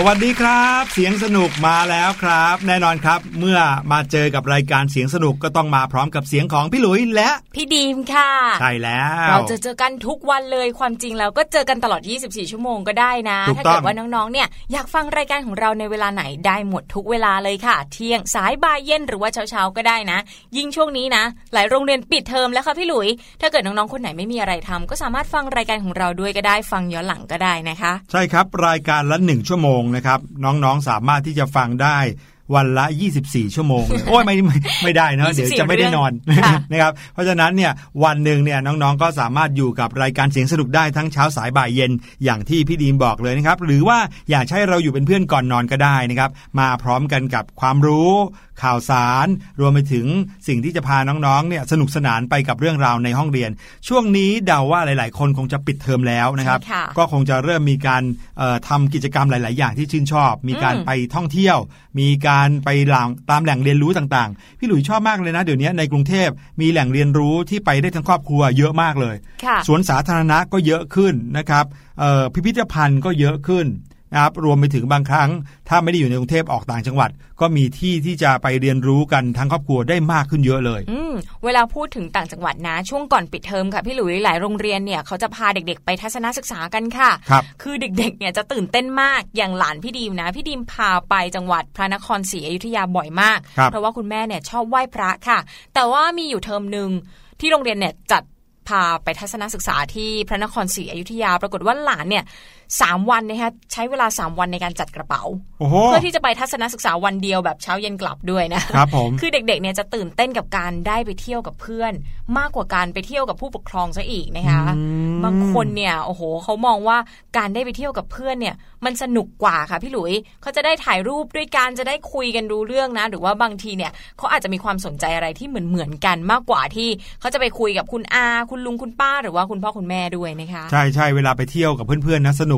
สวัสดีครับ เสียงสนุกมาแล้วครับ แน่นอนครับ เมื่อมาเจอกับรายการเสียงสนุกก็ต้องมาพร้อมกับเสียงของพี่หลุยและพี่ดีมค่ะ ใช่แล้ว เราจะเจอกันทุกวันเลยความจริงแล้วก็เจอกันตลอด 24 ชั่วโมงก็ได้นะถูกถ้าต้องเกิดว่าน้องๆ เนี่ยอยากฟังรายการของเราในเวลาไหนได้หมดทุกเวลาเลยค่ะ เที่ยงสายบ่ายเย็นหรือว่าเช้าๆก็ได้นะ ยิ่งช่วงนี้นะ หลายโรงเรียนปิดเทอมแล้วค่ะพี่หลุย ถ้าเกิดน้องๆคนไหนไม่มีอะไรทำก็สามารถฟังรายการของเราด้วยก็ได้ฟังย้อนหลังก็ได้นะคะ ใช่ครับรายการละหนึ่งชั่วโมงนะครับ น้องๆสามารถที่จะฟังได้วันละ 24 ชั่วโมงเลยโอ้ยไม่ไม่ไม่ได้นะ24เดี๋ยวจะไม่ได้นอนเรื่องค่ะนะครับ เพราะฉะนั้นเนี่ยวันหนึ่งเนี่ยน้องๆ ก็สามารถอยู่กับรายการเสียงสนุกได้ทั้งเช้าสายบ่ายเย็นอย่างที่พี่ดีมบอกเลยนะครับ หรือว่าอยากให้เราอยู่เป็นเพื่อนก่อนนอนก็ได้นะครับ มาพร้อมกันกับความรู้ ข่าวสาร รวมไปถึงสิ่งที่จะพาน้องๆเนี่ยสนุกสนานไปกับเรื่องราวในห้องเรียน ช่วงนี้เดาว่าหลาย ๆ คนคงจะปิดเทอมแล้วนะครับใช่ค่ะก็คงจะเริ่มมีการเอ่อทำกิจกรรมหลาย ๆ อย่างที่ชื่นชอบ มีการอืมไปท่องเที่ยว มีการไปหลังตามแหล่งเรียนรู้ต่างๆ พี่หลุยชอบมากเลยนะเดี๋ยวนี้ในกรุงเทพมีแหล่งเรียนรู้ที่ไปได้ทั้งครอบครัวเยอะมากเลยค่ะสวนสาธารณะก็เยอะขึ้นนะครับเอ่อพิพิธภัณฑ์ก็เยอะขึ้น นะครับรวมไปถึงบางครั้ง ถ้าไม่ได้อยู่ในกรุงเทพออกต่างจังหวัด ก็มีที่ที่จะไปเรียนรู้กันทั้งครอบครัวได้มากขึ้นเยอะเลยอืมเวลาพูดถึงต่างจังหวัดนะ ช่วงก่อนปิดเทอมค่ะพี่หลุยหลายโรงเรียนเนี่ยเขาจะพาเด็กๆ ไปทัศนศึกษากันค่ะครับคือเด็กๆเนี่ยจะตื่นเต้นมากอย่างหลานพี่ดีมนะ พี่ดีมพาไปจังหวัดพระนครศรีอยุธยาบ่อยมากครับเพราะว่าคุณแม่เนี่ยชอบไหว้พระค่ะ แต่ว่ามีอยู่เทอมหนึ่งที่โรงเรียนเนี่ยจัดพาไปทัศนศึกษาที่พระนครศรีอยุธยา ปรากฏว่าหลานเนี่ย สามวันนะคะใช้เวลาสามวันในการจัดกระเป๋าโอ้โหเพื่อที่จะไปทัศนศึกษาวันเดียวแบบเช้าเย็นกลับด้วยนะครับผมคือเด็กๆเนี่ยจะตื่นเต้นกับการได้ไปเที่ยวกับเพื่อน มากกว่าการไปเที่ยวกับผู้ปกครองซะอีกนะคะอืมบางคนเนี่ยโอ้โหเขามองว่าการได้ไปเที่ยวกับเพื่อนเนี่ยมันสนุกกว่าค่ะพี่หลุยเขาจะได้ถ่ายรูปด้วยกันจะได้คุยกันรู้เรื่องนะ หรือว่าบางทีเนี่ยเขาอาจจะมีความสนใจอะไรที่เหมือนเหมือนๆกันมากกว่าที่เขาจะไปคุยกับคุณอาคุณลุงคุณป้า หรือว่าคุณพ่อคุณแม่ด้วยนะคะใช่ใช่เวลาไปเที่ยวกับเพื่อนๆนะสนุก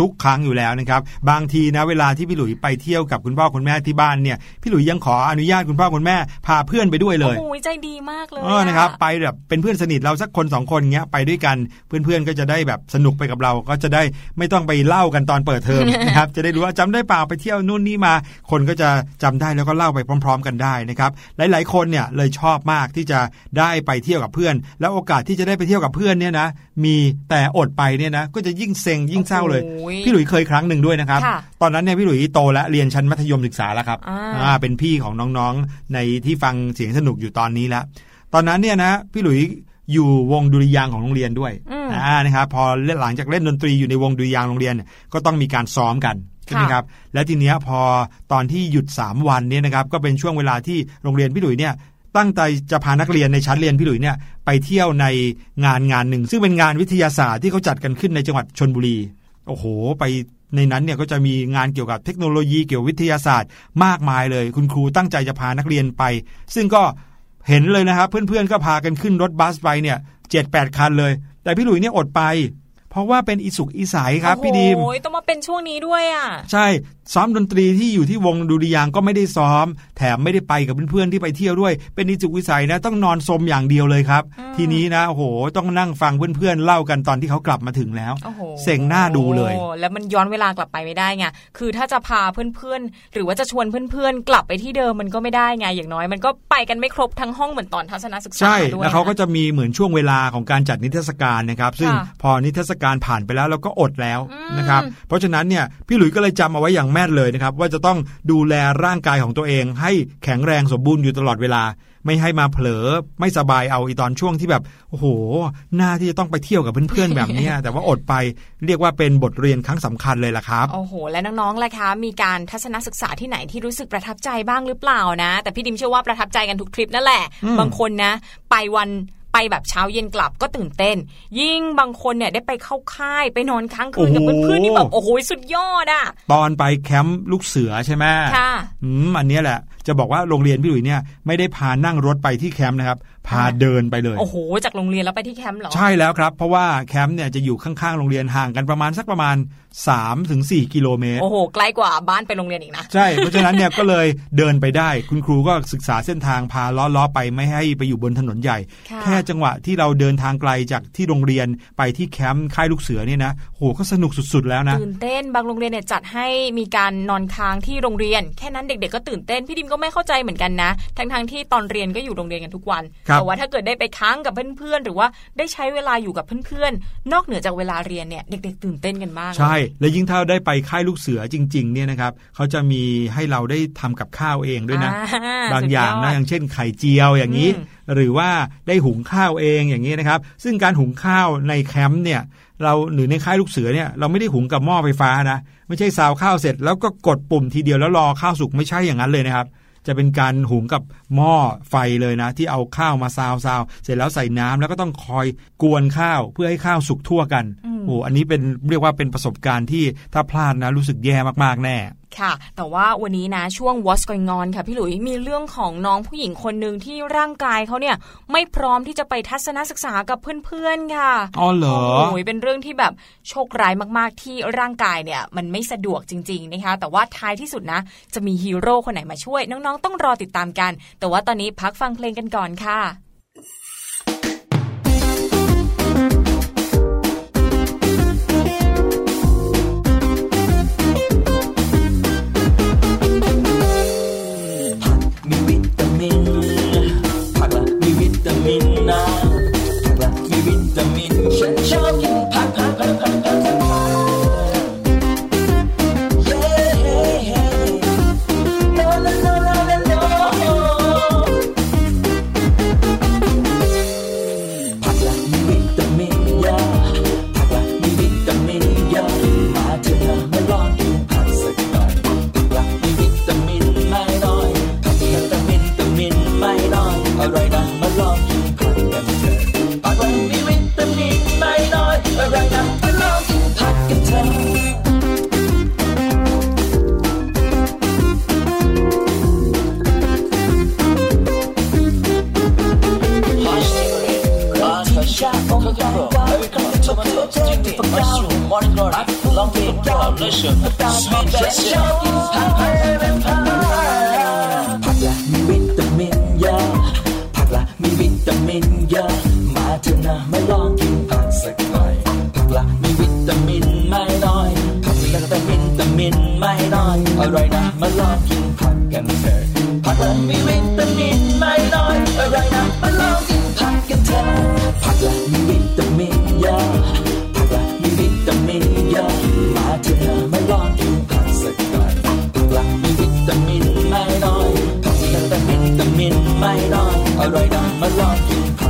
ทุกครั้งอยู่แล้วนะครับ บางทีนะเวลาที่พี่หลุยไปเที่ยวกับคุณพ่อคุณแม่ที่บ้านเนี่ยพี่หลุยยังขออนุญาตคุณพ่อคุณแม่พาเพื่อนไปด้วยเลยโอ้โหใจดีมากเลยเออนะครับไปแบบเป็นเพื่อนสนิทเราสักคนสองคนเงี้ยไปด้วยกันเพื่อนๆก็จะได้แบบสนุกไปกับเราก็จะได้ไม่ต้องไปเล่ากันตอนเปิดเทอมนะครับจะได้รู้ว่าจำได้เปล่าไปเที่ยวนู่นนี่มา คนก็จะจำได้แล้วก็เล่าไปพร้อม ๆ กันได้นะครับหลายๆ คนเนี่ยเลยชอบมากที่จะได้ไปเที่ยวกับเพื่อน แล้วโอกาสที่จะได้ไปเที่ยวกับเพื่อนเนี่ยนะมีแต่อดไปเนี่ยนะก็จะยิ่งเซ็งยิ่งเศร้าเลยโอ้ยพี่หลุยเคยครั้งหนึ่งด้วยนะครับค่ะตอนนั้นเนี่ยพี่หลุยโตแล้วเรียนชั้นมัธยมศึกษาแล้วครับอ่าอ่าเป็นพี่ของน้องๆในที่ฟังเสียงสนุกอยู่ตอนนี้แล้วตอนนั้นเนี่ยนะพี่หลุยอยู่วงดุริยางค์ของโรงเรียนด้วยอืมอ่านะครับพอหลังจากเล่นดนตรีอยู่ในวงดุริยางค์โรงเรียนเนี่ยก็ต้องมีการซ้อมกันใช่ไหมค่ะครับและทีเนี้ยพอตอนที่หยุด 3 วันเนี่ยนะครับก็เป็นช่วงเวลาที่โรงเรียนพี่หลุยเนี่ย ตั้งใจจะพานักเรียนในชั้นเรียนพี่หลุยเนี่ยไปเที่ยวในงานงานหนึ่ง ซึ่งเป็นงานวิทยาศาสตร์ที่เขาจัดกันขึ้นในจังหวัดชนบุรี โอ้โห ไปในนั้นเนี่ยก็จะมีงานเกี่ยวกับเทคโนโลยีเกี่ยววิทยาศาสตร์ มากมายเลย คุณครูตั้งใจจะพานักเรียนไป ซึ่งก็เห็นเลยนะครับเพื่อนๆก็พากันขึ้นรถบัสไปเนี่ยเจ็ดแปดคันเลย แต่พี่หลุยเนี่ยอดไป เพราะว่าเป็นอีสุกอีใสครับพี่ดีมโอ้ยต้องมาเป็นช่วงนี้ด้วยอะ ใช่ซ้อมดนตรีที่อยู่ที่วงดุริยางค์ก็ไม่ได้ซ้อม แถมไม่ได้ไปกับเพื่อนๆที่ไปเที่ยวด้วย เป็นนิจุกวิสัยนะต้องนอนสมอย่างเดียวเลยครับอืมทีนี้นะโอ้โหต้องนั่งฟังเพื่อนๆเล่ากันตอนที่เขากลับมาถึงแล้วโอ้โหเซ็งหน้าดูเลยโอ้แล้วมันย้อนเวลากลับไปไม่ได้ไงคือถ้าจะพาเพื่อนๆ หรือว่าจะชวนเพื่อนๆ กลับไปที่เดิมมันก็ไม่ได้ไงอย่างน้อย มันก็ไปกันไม่ครบทั้งห้องเหมือนตอนทัศนศึกษาใช่ด้วยแล้วเขาก็นะจะมีเหมือนช่วงเวลาของการจัดนิทรรศการนะครับซึ่งค่ะพอนิทรรศการผ่านไปแล้วเราก็อดแล้วอืมนะครับเพราะฉะนั้นเนี่ยพี่หลุยส์ก็เลยจำเอาไว้อย่างแม่นเลยนะครับว่าจะต้องดูแลร่างกายของตัวเอง ให้แข็งแรงสมบูรณ์อยู่ตลอดเวลา ไม่ให้มาเผลอไม่สบายเอาอีตอนช่วงที่แบบโอ้โหหน้าที่จะต้องไปเที่ยวกับเพื่อนๆแบบเนี้ยแต่ว่าอดไปเรียกว่าเป็นบทเรียนครั้งสำคัญเลยล่ะครับโอ้โห และน้องๆล่ะคะ มีการทัศนศึกษาที่ไหนที่รู้สึกประทับใจบ้างหรือเปล่านะ แต่พี่ดิมเชื่อว่าประทับใจกันทุกทริปนั่นแหละอืมบางคนนะ ไปวัน ไปแบบเช้าเย็นกลับก็ตื่นเต้น ยิ่งบางคนเนี่ยได้ไปเข้าค่ายไปนอนค้างคืนกับเพื่อนๆนี่แบบโอ้โหสุดยอดอะ ตอนไปแคมป์ลูกเสือใช่ไหมค่ะอืมอันเนี้ยแหละ จะบอกว่าโรงเรียนพี่หลุยเนี่ยไม่ได้พานั่งรถไปที่แคมป์นะครับพาเดินไปเลยโอ้โหจากโรงเรียนแล้วไปที่แคมป์เหรอใช่แล้วครับ เพราะว่าแคมป์เนี่ยจะอยู่ข้างๆโรงเรียนห่างกันประมาณสักประมาณ3ถึง4กิโลเมตรโอ้โหใกล้กว่าบ้านไปโรงเรียนอีกนะใช่เพราะฉะนั้นเนี่ยก็เลยเดินไปได้ คุณครูก็ศึกษาเส้นทางพาล้อๆไปไม่ให้ไปอยู่บนถนนใหญ่ค่ะแค่จังหวะที่เราเดินทางไกลจากที่โรงเรียนไปที่แคมป์ค่ายลูกเสือเนี่ยนะโหก็สนุกสุดๆแล้วนะตื่นเต้นบางโรงเรียนเนี่ยจัดให้มีการนอนค้างที่โรงเรียน แค่นั้นเด็กๆก็ตื่นเต้นพี่ดิมก็ไม่เข้าใจเหมือนกันนะทั้งๆที่ตอนเรียนก็อยู่โรงเรียนกันทุกวันครับแต่ว่าถ้าเกิดได้ไปค้างกับเพื่อนๆ หรือว่าได้ใช้เวลาอยู่กับเพื่อนๆ นอกเหนือจากเวลาเรียนเนี่ยเด็กๆ ตื่นเต้นกันมาก ใช่ และยิ่งถ้าได้ไปค่ายลูกเสือจริงๆเนี่ยนะครับเขาจะมีให้เราได้ทำกับข้าวเองด้วยนะอ่บางอย่างสุดนะดอย่างเช่นไข่เจียวอย่างนี้อืมหรือว่าได้หุงข้าวเองอย่างนี้นะครับ ซึ่งการหุงข้าวในแคมป์เนี่ยเราหรือในค่ายลูกเสือเนี่ยเราไม่ได้หุงกับหม้อไฟฟ้านะ ไม่ใช่ซาวข้าวเสร็จแล้วก็กดปุ่มทีเดียวแล้วรอข้าวสุกไม่ใช่อย่างนั้นเลยนะครับ จะเป็นการหุงกับหม้อไฟเลยนะ ที่เอาข้าวมาซาวซาวเสร็จแล้วใส่น้ำแล้วก็ต้องคอยกวนข้าวเพื่อให้ข้าวสุกทั่วกันอืมโอ้อันนี้เป็นเรียกว่าเป็นประสบการณ์ที่ถ้าพลาดนะรู้สึกแย่มากๆแน่ ค่ะ แต่ว่าวันนี้นะช่วง What's Going On ค่ะพี่หลุยมีเรื่องของน้องผู้หญิงคนหนึ่งที่ร่างกายเขาเนี่ยไม่พร้อมที่จะไปทัศนศึกษากับเพื่อนๆค่ะอ๋อเหรอโอ้ยเป็นเรื่องที่แบบโชคร้ายมากๆ ที่ร่างกายเนี่ยมันไม่สะดวกจริงๆนะคะแต่ว่าท้ายที่สุดนะ จะมีฮีโร่คนไหนมาช่วย น้องๆ ต้องรอติดตามกัน แต่ว่าตอนนี้พักฟังเพลงกันก่อนค่ะ ผักละมีวิตามินเยอะผักละมีวิตามินเยอะมาเถอะนะมาลองกินผักสักหน่อยผักละมีวิตามินไม่น้อยผักละแต่วิตามินไม่น้อยอร่อยนะมาลองกินผักกันเถอะผักละมีวิตามินไม่น้อยอร่อยนะมาลองกินผักกันเถอะผักละมี น้อยอร่อยนะมาลองกินผั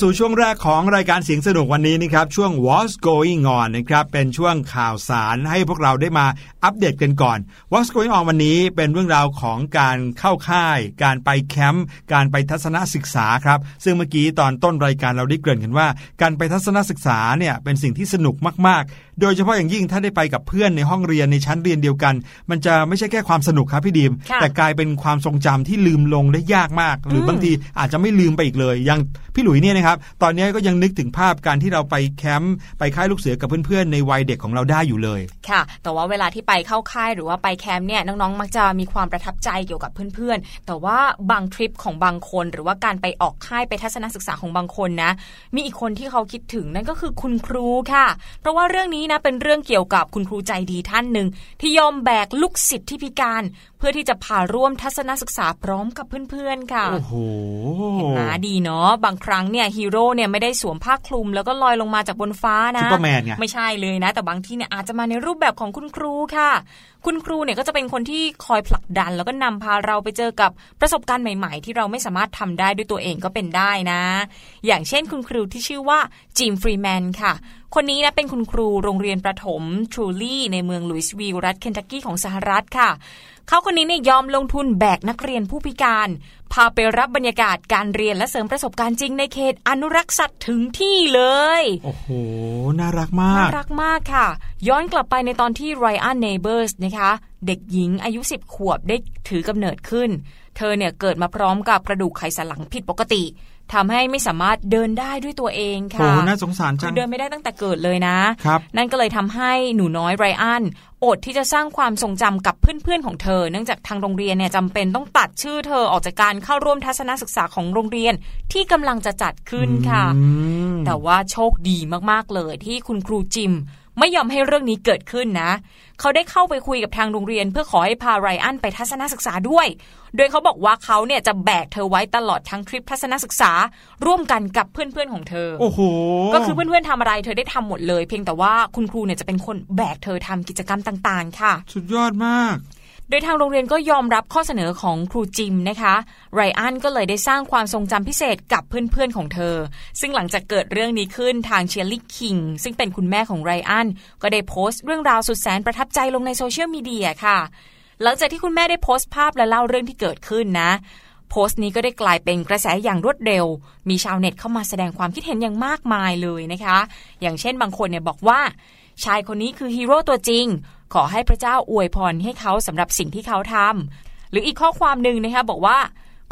สู่ช่วงแรกของรายการเสียงสนุกวันนี้นะครับช่วง What's Going On นะครับเป็นช่วงข่าวสารให้พวกเราได้มาอัปเดตกันก่อน What's Going On วันนี้เป็นเรื่องราวของการเข้าค่าย การไปแคมป์ การไปทัศนศึกษาครับ ซึ่งเมื่อกี้ตอนต้นรายการเราได้เกริ่นกันว่า การไปทัศนศึกษาเนี่ยเป็นสิ่งที่สนุกมาก ๆ โดยเฉพาะอย่างยิ่งถ้าได้ไปกับเพื่อนในห้องเรียนในชั้นเรียนเดียวกัน มันจะไม่ใช่แค่ความสนุกครับพี่ดีมค่ะแต่กลายเป็นความทรงจำที่ลืมลงได้ยากมาก หรือบางทีอาจจะไม่ลืมไปอีกเลย อย่างพี่หลุยเนี่ยนะครับ ตอนนี้ก็ยังนึกถึงภาพการที่เราไปแคมป์ ไปค่ายลูกเสือกับเพื่อนๆ ในวัยเด็กของเราได้อยู่เลย ค่ะ แต่ว่าเวลาที่ไปเข้าค่ายหรือว่าไปแคมป์เนี่ยน้องๆ มักจะมีความประทับใจเกี่ยวกับเพื่อนๆ แต่ว่าบางทริปของบางคน หรือว่าการไปออกค่ายไปทัศนศึกษาของบางคนนะ มีอีกคนที่เขาคิดถึงนั่นก็คือคุณครูค่ะ เพราะว่าเรื่องนี้นะเป็นเรื่องเกี่ยวกับคุณครูใจดีท่านหนึ่งที่ยอมแบกลูกศิษย์ที่พิการ เพื่อที่จะพาร่วมทัศนศึกษาพร้อมกับเพื่อนๆค่ะโอ้โหนะดีเนาะบางครั้งเนี่ยฮีโร่เนี่ยไม่ได้สวมผ้าคลุม แล้วก็ลอยลงมาจากบนฟ้านะซุปเปอร์แมนไงไม่ใช่เลยนะ แต่บางที่เนี่ยอาจจะมาในรูปแบบของคุณครูค่ะคุณครูเนี่ยก็จะเป็นคนที่คอยผลักดัน แล้วก็นำพาเราไปเจอกับประสบการณ์ใหม่ ๆ ที่เราไม่สามารถทำได้ด้วยตัวเองก็เป็นได้นะ อย่างเช่นคุณครูที่ชื่อว่าจิมฟรีแมนค่ะคนนี้นะเป็นคุณครูโรงเรียนประถมทรูลี่ในเมืองลุยส์วิลล์รัฐเคนทักกี้ของสหรัฐค่ะ เขาคนนี้เนี่ยยอมลงทุนแบกนักเรียนผู้พิการ พาไปรับบรรยากาศการเรียนและเสริมประสบการณ์จริงในเขตอนุรักษ์สัตว์ถึงที่เลย โอ้โห น่ารักมาน่ากรักมากค่ะ ย้อนกลับไปในตอนที่ไรอันเนเบอร์สนะคะ เด็กหญิงอายุ 10 ขวบได้ถือกำเนิดขึ้น เธอเนี่ยเกิดมาพร้อมกับกระดูกไขสันหลังผิดปกติ ทำให้ไม่สามารถเดินได้ด้วยตัวเองโอ้ค่ะโหน่าสงสารจัคืงอเดินไม่ได้ตั้งแต่เกิดเลยนะครับนั่นก็เลยทำให้หนูน้อยไรอันอดที่จะสร้างความทรงจำกับเพื่อนๆของเธอ เนื่องจากทางโรงเรียนเนี่ยจำเป็นต้องตัดชื่อเธอออกจากการเข้าร่วมทัศนศึกษาของโรงเรียนที่กำลังจะจัดขึ้นค่ะอืมแต่ว่าโชคดีมากๆเลยที่คุณครูจิม ไม่ยอมให้เรื่องนี้เกิดขึ้นนะ เขาได้เข้าไปคุยกับทางโรงเรียน เพื่อขอให้พาไรอันไปทัศนศึกษาด้วย โดยเขาบอกว่าเขาเนี่ยจะแบกเธอไว้ตลอดทั้งทริปทัศนศึกษา ร่วมกันกับเพื่อนๆของเธอ โอ้โห ก็คือเพื่อนๆทำอะไรเธอได้ทำหมดเลย เพียงแต่ว่าคุณครูเนี่ยจะเป็นคนแบกเธอทำกิจกรรมต่างๆ ค่ะ สุดยอดมาก โดยทางโรงเรียนก็ยอมรับข้อเสนอของครูจิมนะคะไรอันก็เลยได้สร้างความทรงจำพิเศษกับเพื่อนๆของเธอ ซึ่งหลังจากเกิดเรื่องนี้ขึ้นทางเชียร์ลี่คิงซึ่งเป็นคุณแม่ของไรอันก็ได้โพสต์เรื่องราวสุดแสนประทับใจลงในโซเชียลมีเดียค่ะ หลังจากที่คุณแม่ได้โพสต์ภาพและเล่าเรื่องที่เกิดขึ้นนะโพสต์นี้ก็ได้กลายเป็นกระแสอย่างรวดเร็ว มีชาวเน็ตเข้ามาแสดงความคิดเห็นอย่างมากมายเลยนะคะ อย่างเช่นบางคนเนี่ยบอกว่า ชายคนนี้คือฮีโร่ตัวจริง ขอให้พระเจ้าอวยพรให้เขาสำหรับสิ่งที่เขาทำหรืออีกข้อความหนึ่งนะคะบอกว่า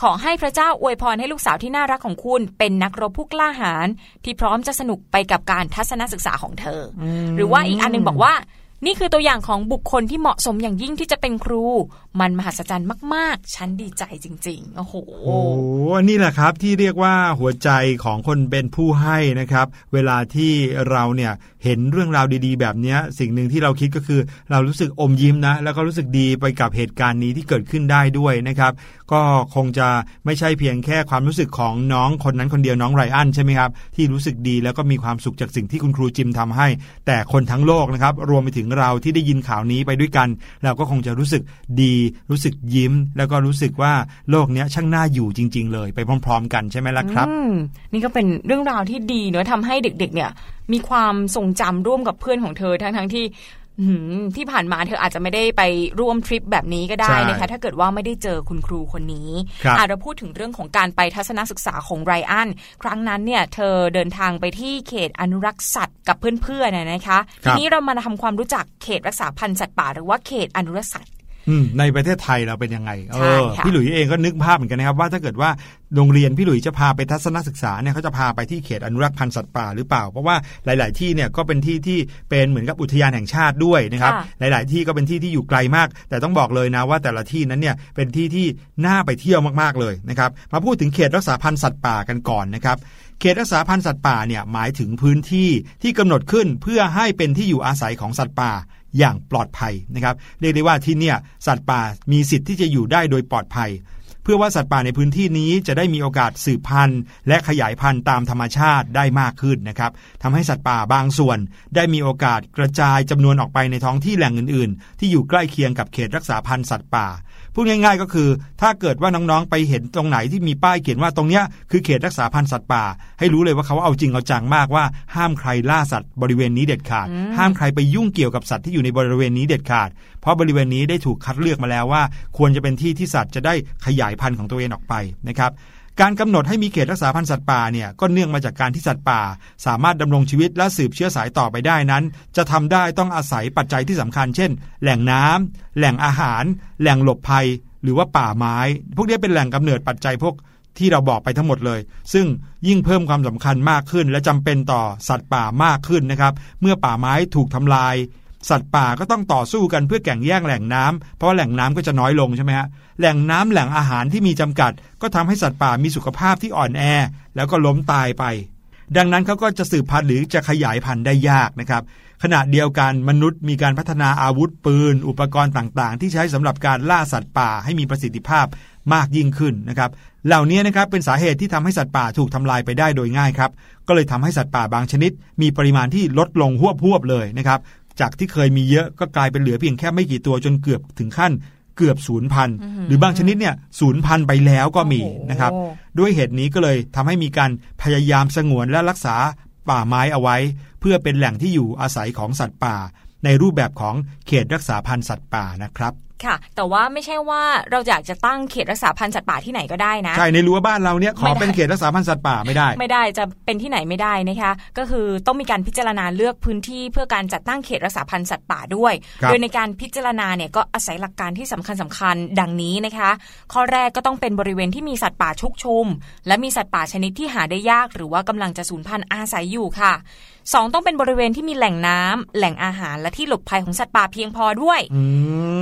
ขอให้พระเจ้าอวยพรให้ลูกสาวที่น่ารักของคุณ เป็นนักรบผู้กล้าหาญที่พร้อมจะสนุกไปกับการทัศนศึกษาของเธออหรือว่าอีกอันหนึงบอกว่านี่คือตัวอย่างของบุคคลที่เหมาะสมอย่างยิ่งที่จะเป็นครูมันมหัศจรรย์มาก ๆ ฉันดีใจจริง ๆ โอ้โห โอ้นี่แหละครับที่เรียกว่าหัวใจของคนเป็นผู้ให้นะครับ เวลาที่เราเนี่ยเห็นเรื่องราวดีๆ แบบนี้สิ่งหนึ่งที่เราคิดก็คือ เรารู้สึกอมยิ้มนะ แล้วก็รู้สึกดีไปกับเหตุการณ์นี้ที่เกิดขึ้นได้ด้วยนะครับ ก็คงจะไม่ใช่เพียงแค่ความรู้สึกของน้องคนนั้นคนเดียวน้องไรอันใช่ไหมครับที่รู้สึกดีแล้วก็มีความสุขจากสิ่งที่คุณครูจิมทำให้ แต่คนทั้งโลกนะครับรวมไปถึงเราที่ได้ยินข่าวนี้ไปด้วยกัน เราก็คงจะรู้สึกดีรู้สึกยิ้ม แล้วก็รู้สึกว่าโลกเนี้ยช่างน่าอยู่จริง ๆ เลย ไปพร้อม ๆ กันใช่ไหมล่ะครับอืมนี่ก็เป็นเรื่องราวที่ดีเนอะทำให้เด็ก ๆ เนี่ย มีความทรงจำร่วมกับเพื่อนของเธอทั้งทั้งๆที่หืมที่ผ่านมาเธออาจจะไม่ได้ไปร่วมทริปแบบนี้ก็ได้ใช่นะคะถ้าเกิดว่าไม่ได้เจอคุณครูคนนี้ครับอะเราพูดถึงเรื่องของการไปทัศนศึกษาของไรอันครั้งนั้นเนี่ยเธอเดินทางไปที่เขตอนุรักษ์สัตว์กับเพื่อนๆนะนะคะ ทีนี้เรามาทำความรู้จักเขตรักษาพันธุ์สัตว์ป่า หรือว่าเขตอนุรักษ์สัตว์อืม ในประเทศไทยเราเป็นยังไงเอใช่อค่ะพี่หลุยเองก็นึกภาพเหมือนกันนะครับว่าถ้าเกิดว่าโรงเรียนพี่หลุยจะพาไปทัศนศึกษาเนี่ยเขาจะพาไปที่เขตอนุรักษ์พันธุ์สัตว์ป่าหรือเปล่า เพราะว่าหลาย ๆ ที่เนี่ยก็เป็นที่ที่เป็นเหมือนกับอุทยานแห่งชาติด้วยนะครับค่ะหลาย ๆ ที่ก็เป็นที่ที่อยู่ไกลมาก แต่ต้องบอกเลยนะว่าแต่ละที่นั้นเนี่ยเป็นที่ที่น่าไปเที่ยวมาก ๆ เลยนะครับมาพูดถึงเขตรักษาพันธุ์สัตว์ป่ากันก่อนนะครับเขตรักษาพันธุ์สัตว์ป่าเนี่ยหมายถึงพื้นที่ที่กำหนดขึ้นเพื่อให้เป็นที่อยู่อาศัยของสัตว์ป่า อย่างปลอดภัยนะครับเรียกได้ว่าที่เนี่ยสัตว์ป่ามีสิทธิ์ที่จะอยู่ได้โดยปลอดภัย เพื่อว่าสัตว์ป่าในพื้นที่นี้จะได้มีโอกาสสืบพันธุ์และขยายพันธุ์ตามธรรมชาติได้มากขึ้นนะครับทำให้สัตว์ป่าบางส่วน ได้มีโอกาสกระจายจำนวนออกไปในท้องที่แหล่งอื่น ๆ ที่อยู่ใกล้เคียงกับเขตรักษาพันธุ์สัตว์ป่า พูดง่าย ๆ ก็คือ ถ้าเกิดว่าน้องๆไปเห็นตรงไหนที่มีป้ายเขียนว่าตรงเนี้ยคือเขตรักษาพันธุ์สัตว์ป่า ให้รู้เลยว่าเขาเอาจริงเอาจังมากว่า ห้ามใครล่าสัตว์บริเวณนี้เด็ดขาด ห้ามใครไปยุ่งเกี่ยวกับสัตว์ที่อยู่ในบริเวณนี้เด็ดขาด เพราะบริเวณนี้ได้ถูกคัดเลือกมาแล้วว่า ควรจะเป็นที่ที่สัตว์จะได้ขยายพันธุ์ของตัวเองออกไปนะครับ การกำหนดให้มีเขตรักษาพันธุ์สัตว์ป่าเนี่ยก็เนื่องมาจากการที่สัตว์ป่า สามารถดำรงชีวิตและสืบเชื้อสายต่อไปได้นั้น จะทำได้ต้องอาศัยปัจจัยที่สำคัญ เช่น แหล่งน้ำแหล่งอาหาร แหล่งหลบภัย หรือว่าป่าไม้ พวกนี้เป็นแหล่งกำเนิดปัจจัยพวกที่เราบอกไปทั้งหมดเลย ซึ่งยิ่งเพิ่มความสำคัญมากขึ้น และจำเป็นต่อสัตว์ป่ามากขึ้นนะครับ เมื่อป่าไม้ถูกทำลาย สัตว์ป่าก็ต้องต่อสู้กันเพื่อแข่งแย่งแหล่งน้ำเพราะว่าแหล่งน้ำก็จะน้อยลงใช่ไหมฮะแหล่งน้ำแหล่งอาหารที่มีจำกัด ก็ทำให้สัตว์ป่ามีสุขภาพที่อ่อนแอ แล้วก็ล้มตายไป ดังนั้นเขาก็จะสืบพันธุ์หรือจะขยายพันธุ์ได้ยากนะครับขณะเดียวกันมนุษย์มีการพัฒนาอาวุธปืน อุปกรณ์ต่างๆ ที่ใช้สำหรับการล่าสัตว์ป่าให้มีประสิทธิภาพมากยิ่งขึ้นนะครับเหล่านี้นะครับเป็นสาเหตุที่ทำให้สัตว์ป่าถูกทำลายไปได้โดยง่ายครับก็เลยทำให้สัตว์ป่าบางชนิด มีปริมาณที่ลดลงหวบๆเลยนะครับ จากที่เคยมีเยอะก็กลายเป็นเหลือเพียงแค่ไม่กี่ตัวจนเกือบถึงขั้นเกือบศูนย์พันธุ์หรือบางชนิดเนี่ยศูนย์พันธุ์ไปแล้วก็มีโอ้โหนะครับ ด้วยเหตุนี้ก็เลยทำให้มีการพยายามสงวนและรักษาป่าไม้เอาไว้ เพื่อเป็นแหล่งที่อยู่อาศัยของสัตว์ป่า ในรูปแบบของเขตรักษาพันธุ์สัตว์ป่านะครับ ค่ะ แต่ว่าไม่ใช่ว่าเราอยากจะตั้งเขตรักษาพันธุ์สัตว์ป่าที่ไหนก็ได้นะ ใช่ในรั้วบ้านเราเนี่ยขอไม่ได้เป็นเขตรักษาพันธุ์สัตว์ป่าไม่ได้ ไม่ได้จะเป็นที่ไหนไม่ได้นะคะ ก็คือต้องมีการพิจารณาเลือกพื้นที่เพื่อการจัดตั้งเขตรักษาพันธุ์สัตว์ป่าด้วยครับโดยในการพิจารณาเนี่ยก็อาศัยหลักการที่สำคัญสคัญๆดังนี้นะคะ ข้อแรกก็ต้องเป็นบริเวณที่มีสัตว์ป่าชุกชุม และมีสัตว์ป่าชนิดที่หาได้ยาก หรือว่ากำลังจะสูญพันธุ์อาศัยอยู่ค่ะสองต้องเป็นบริเวณที่มีแหล่งน้ำแหล่งอาหารและที่หลบภัยของสัตว์ป่าเพียงพอด้วยอื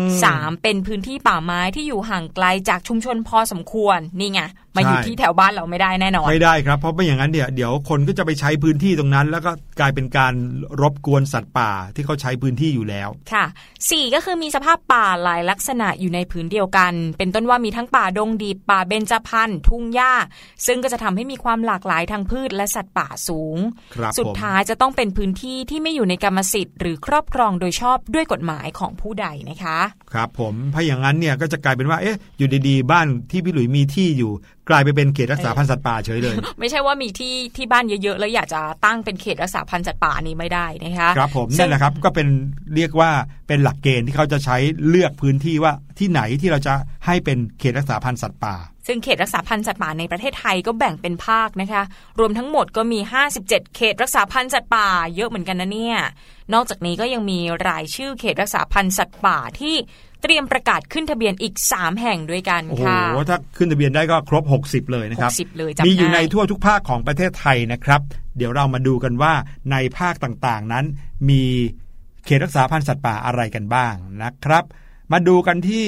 มสามเป็นพื้นที่ป่าไม้ที่อยู่ห่างไกลจากชุมชนพอสมควรนี่ไง มาอยู่ใช่ที่แถวบ้านเราไม่ได้แน่นอนไม่ได้ครับ เพราะไม่อย่างนั้นเนี่ยเดี๋ยวคนก็จะไปใช้พื้นที่ตรงนั้น แล้วก็กลายเป็นการรบกวนสัตว์ป่าที่เขาใช้พื้นที่อยู่แล้วค่ะสี่ก็คือมีสภาพป่าหลายลักษณะอยู่ในผืนเดียวกัน เป็นต้นว่ามีทั้งป่าดงดิบป่าเบญจพรรณทุ่งหญ้า ซึ่งก็จะทำให้มีความหลากหลายทางพืชและสัตว์ป่าสูงครับสุดผมท้ายจะต้องเป็นพื้นที่ที่ไม่อยู่ในกรรมสิทธิ์หรือครอบครองโดยชอบด้วยกฎหมายของผู้ใดนะคะ ครับผมถ้าอย่างนั้นเนี่ยก็จะกลายเป็นว่าเอ๊ะอยู่ดีๆบ้านที่พี่หลุยมีที่อยู่กลายไปเป็นเขตรักษาพันธุ์สัตว์ป่าเฉยเลย ไม่ใช่ว่ามีที่ที่บ้านเยอะๆ แล้วอยากจะตั้งเป็นเขตรักษาพันธุ์สัตว์ป่านี้ไม่ได้นะคะครับผมซึ่นั่งนแหละครับก็เป็นเรียกว่าเป็นหลักเกณฑ์ที่เขาจะใช้เลือกพื้นที่ว่าที่ไหนที่เราจะให้เป็นเขตรักษาพันธุ์สัตว์ป่า ซึ่งเขตรักษาพันธุ์สัตว์ป่าในประเทศไทยก็แบ่งเป็นภาคนะคะ รวมทั้งหมดก็มี 57 เขตรักษาพันธุ์สัตว์ป่า เยอะเหมือนกันนะเนี่ยนอกจากนี้ก็ยังมีรายชื่อเขตรักษาพันธุ์สัตว์ป่าที่ เตรียมประกาศขึ้นทะเบียนอีก 3 แห่งด้วยกันโอ้โหค่ะถ้าขึ้นทะเบียนได้ก็ครบ 60 เลยนะครับ60เลยจำมีอยู่ในง่ายทั่วทุกภาคของประเทศไทยนะครับ เดี๋ยวเรามาดูกันว่าในภาคต่างๆนั้น มีเขตรักษาพันธุ์สัตว์ป่าอะไรกันบ้างนะครับ มาดูกันที่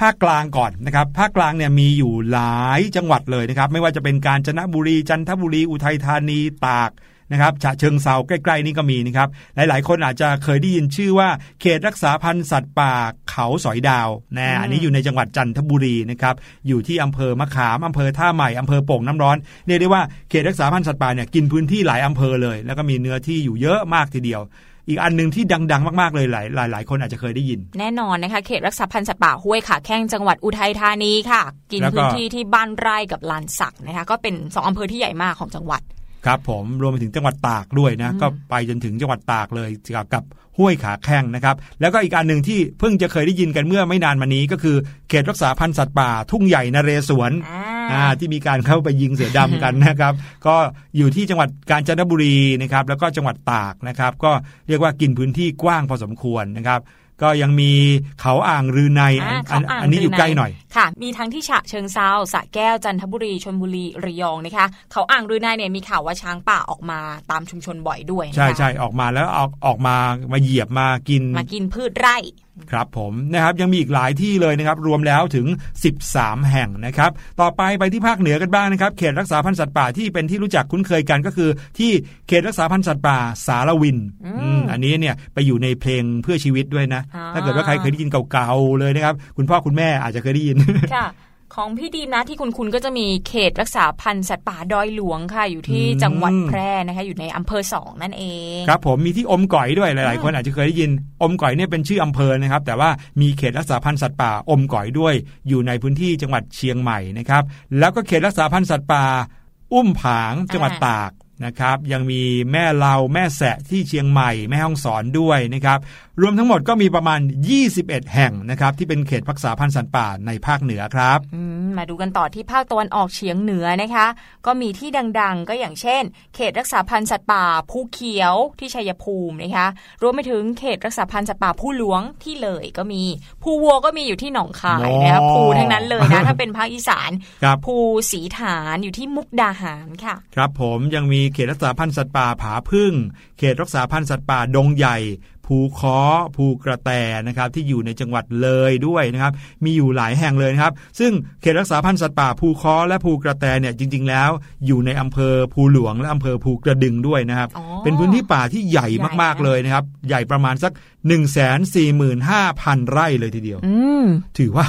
ภาคกลางก่อนนะครับ ภาคกลางเนี่ยมีอยู่หลายจังหวัดเลยนะครับ ไม่ว่าจะเป็นกาญจนบุรีจันทบุรีอุทัยธานีตาก นะครับฉะเชิงเซาใกล้ๆนี่ก็มีนะครับหลายๆ คนอาจจะเคยได้ยินชื่อว่า เขตรักษาพันธุ์สัตว์ป่าเขาสอยดาวนะอันนี้อยู่ในจังหวัดจันทบุรีนะครับอยู่ที่อำเภอมะขามอำเภอท่าใหม่อำเภอโป่งน้ำร้อนเรียกได้ว่าเขตรักษาพันธุ์สัตว์ป่าเนี่ยกินพื้นที่หลายอำเภอเลย แล้วก็มีเนื้อที่อยู่เยอะมากทีเดียวอีกอันหนึ่งที่ดัง ๆ มาก ๆ เลยหลายหลายหลายคนอาจจะเคยได้ยิน แน่นอนนะคะ เขตรักษาพันธุ์สัตว์ป่าห้วยขาแข้งจังหวัดอุทัยธานีค่ะ กินแล้วก็พื้นที่ที่บ้านไร่กับลานสักนะคะ ก็เป็นสองอำเภอที่ใหญ่มากของจังหวัด ครับผมรวมไปถึงจังหวัดตากด้วยนะก็ไปจนถึงจังหวัดตากเลยเกี่ยวกับห้วยขาแข้งนะครับ แล้วก็อีกอันหนึ่งที่เพิ่งจะเคยได้ยินกันเมื่อไม่นานมานี้ก็คือเขตรักษาพันธุ์สัตว์ป่า ทุ่งใหญ่นเรศวรอ่าอ่าที่มีการเข้าไปยิงเสือดำกันนะครับ ก็อยู่ที่จังหวัดกาญจนบุรีนะครับแล้วก็จังหวัดตากนะครับ ก็เรียกว่ากินพื้นที่กว้างพอสมควรนะครับ ก็ยังมีเขาอ่างรือในอ่าอันเขาอ่างอันนี้อยู่รืใกล้หน่อยค่ะ มีทั้งที่ฉะเชิงเซาสระแก้วจันทบุรีชลบุรีระยองนะคะเขาอ่างรือในเนี่ยมีข่าวว่าช้างป่าออกมาตามชุมชนบ่อยด้วยนะคะใช่ใช่ออกมาแล้วออกออกมามาเหยียบมากินมากินพืชไร่ครับผมนะครับยังมีอีกหลายที่เลยนะครับรวมแล้วถึง 13 แห่งนะครับ ต่อไปไปที่ภาคเหนือกันบ้างนะครับ เขตรักษาพันธุ์สัตว์ป่าที่เป็นที่รู้จักคุ้นเคยกันก็คือ ที่เขตรักษาพันธุ์สัตว์ป่าสารวินอืมอืมอันนี้เนี่ยไปอยู่ในเพลงเพื่อชีวิตด้วยนะอ่าถ้าเกิดว่าใครเคยได้ยินเก่าๆเลยนะครับ คุณพ่อคุณแม่อาจจะเคยได้ยินค่ะ ของพี่ดีมนะที่คุณคุณก็จะมีเขตรักษาพันธุ์สัตว์ป่าดอยหลวงค่ะ อยู่ที่อืมจังหวัดแพร่นะคะ อยู่ในอำเภอสองนั่นเอง ครับผมมีที่อมก๋อยด้วยหลาย ๆ คนอาจจะเคยได้ยินอมก๋อยเนี่ยเป็นชื่ออำเภอนะครับ แต่ว่ามีเขตรักษาพันธุ์สัตว์ป่าอมก๋อยด้วย อยู่ในพื้นที่จังหวัดเชียงใหม่นะครับ แล้วก็เขตรักษาพันธุ์สัตว์ป่าอุ้มผางจังหวัดอ่าตากนะครับ ยังมีแม่เลาแม่แสะที่เชียงใหม่แม่ฮ่องสอนด้วยนะครับรวมทั้งหมดก็มีประมาณ 21 แห่งนะครับที่เป็นเขตรักษาพันธุ์สัตว์ป่าในภาคเหนือครับอืมมาดูกันต่อที่ภาคตะวันออกเฉียงเหนือนะคะ ก็มีที่ดังๆ ก็อย่างเช่น เขตรักษาพันธุ์สัตว์ป่าภูเขียวที่ชัยภูมินะคะรวมไปถึงเขตรักษาพันธุ์สัตว์ป่าผู้หลวงที่เลยก็มีภูวัวก็มีอยู่ที่หนองคายนะคะโอ้ภูทั้งนั้นเลยนะถ้าเป็นภาคอีสานครับภูสีฐานอยู่ที่มุกดาหารค่ะ ครับผมยังมีเขตรักษาพันธุ์สัตว์ป่าผาพึ่ง เขตรักษาพันธุ์สัตว์ป่าดงใหญ่ ภูค้อภูกระแตนะครับที่อยู่ในจังหวัดเลยด้วยนะครับมีอยู่หลายแห่งเลยนะครับซึ่งเขตรักษาพันธุ์สัตว์ป่าภูค้อและภูกระแตเนี่ยจริง ๆ แล้ว อยู่ในอำเภอภูหลวงและอำเภอภูกระดึงด้วยนะครับอ๋อเป็นพื้นที่ป่าที่ใหญ่ใหญ่มากนะๆเลยนะครับใหญ่ประมาณสัก 1 4 5 0 0 0 ไร่เลยทีเดียวอืมถือว่า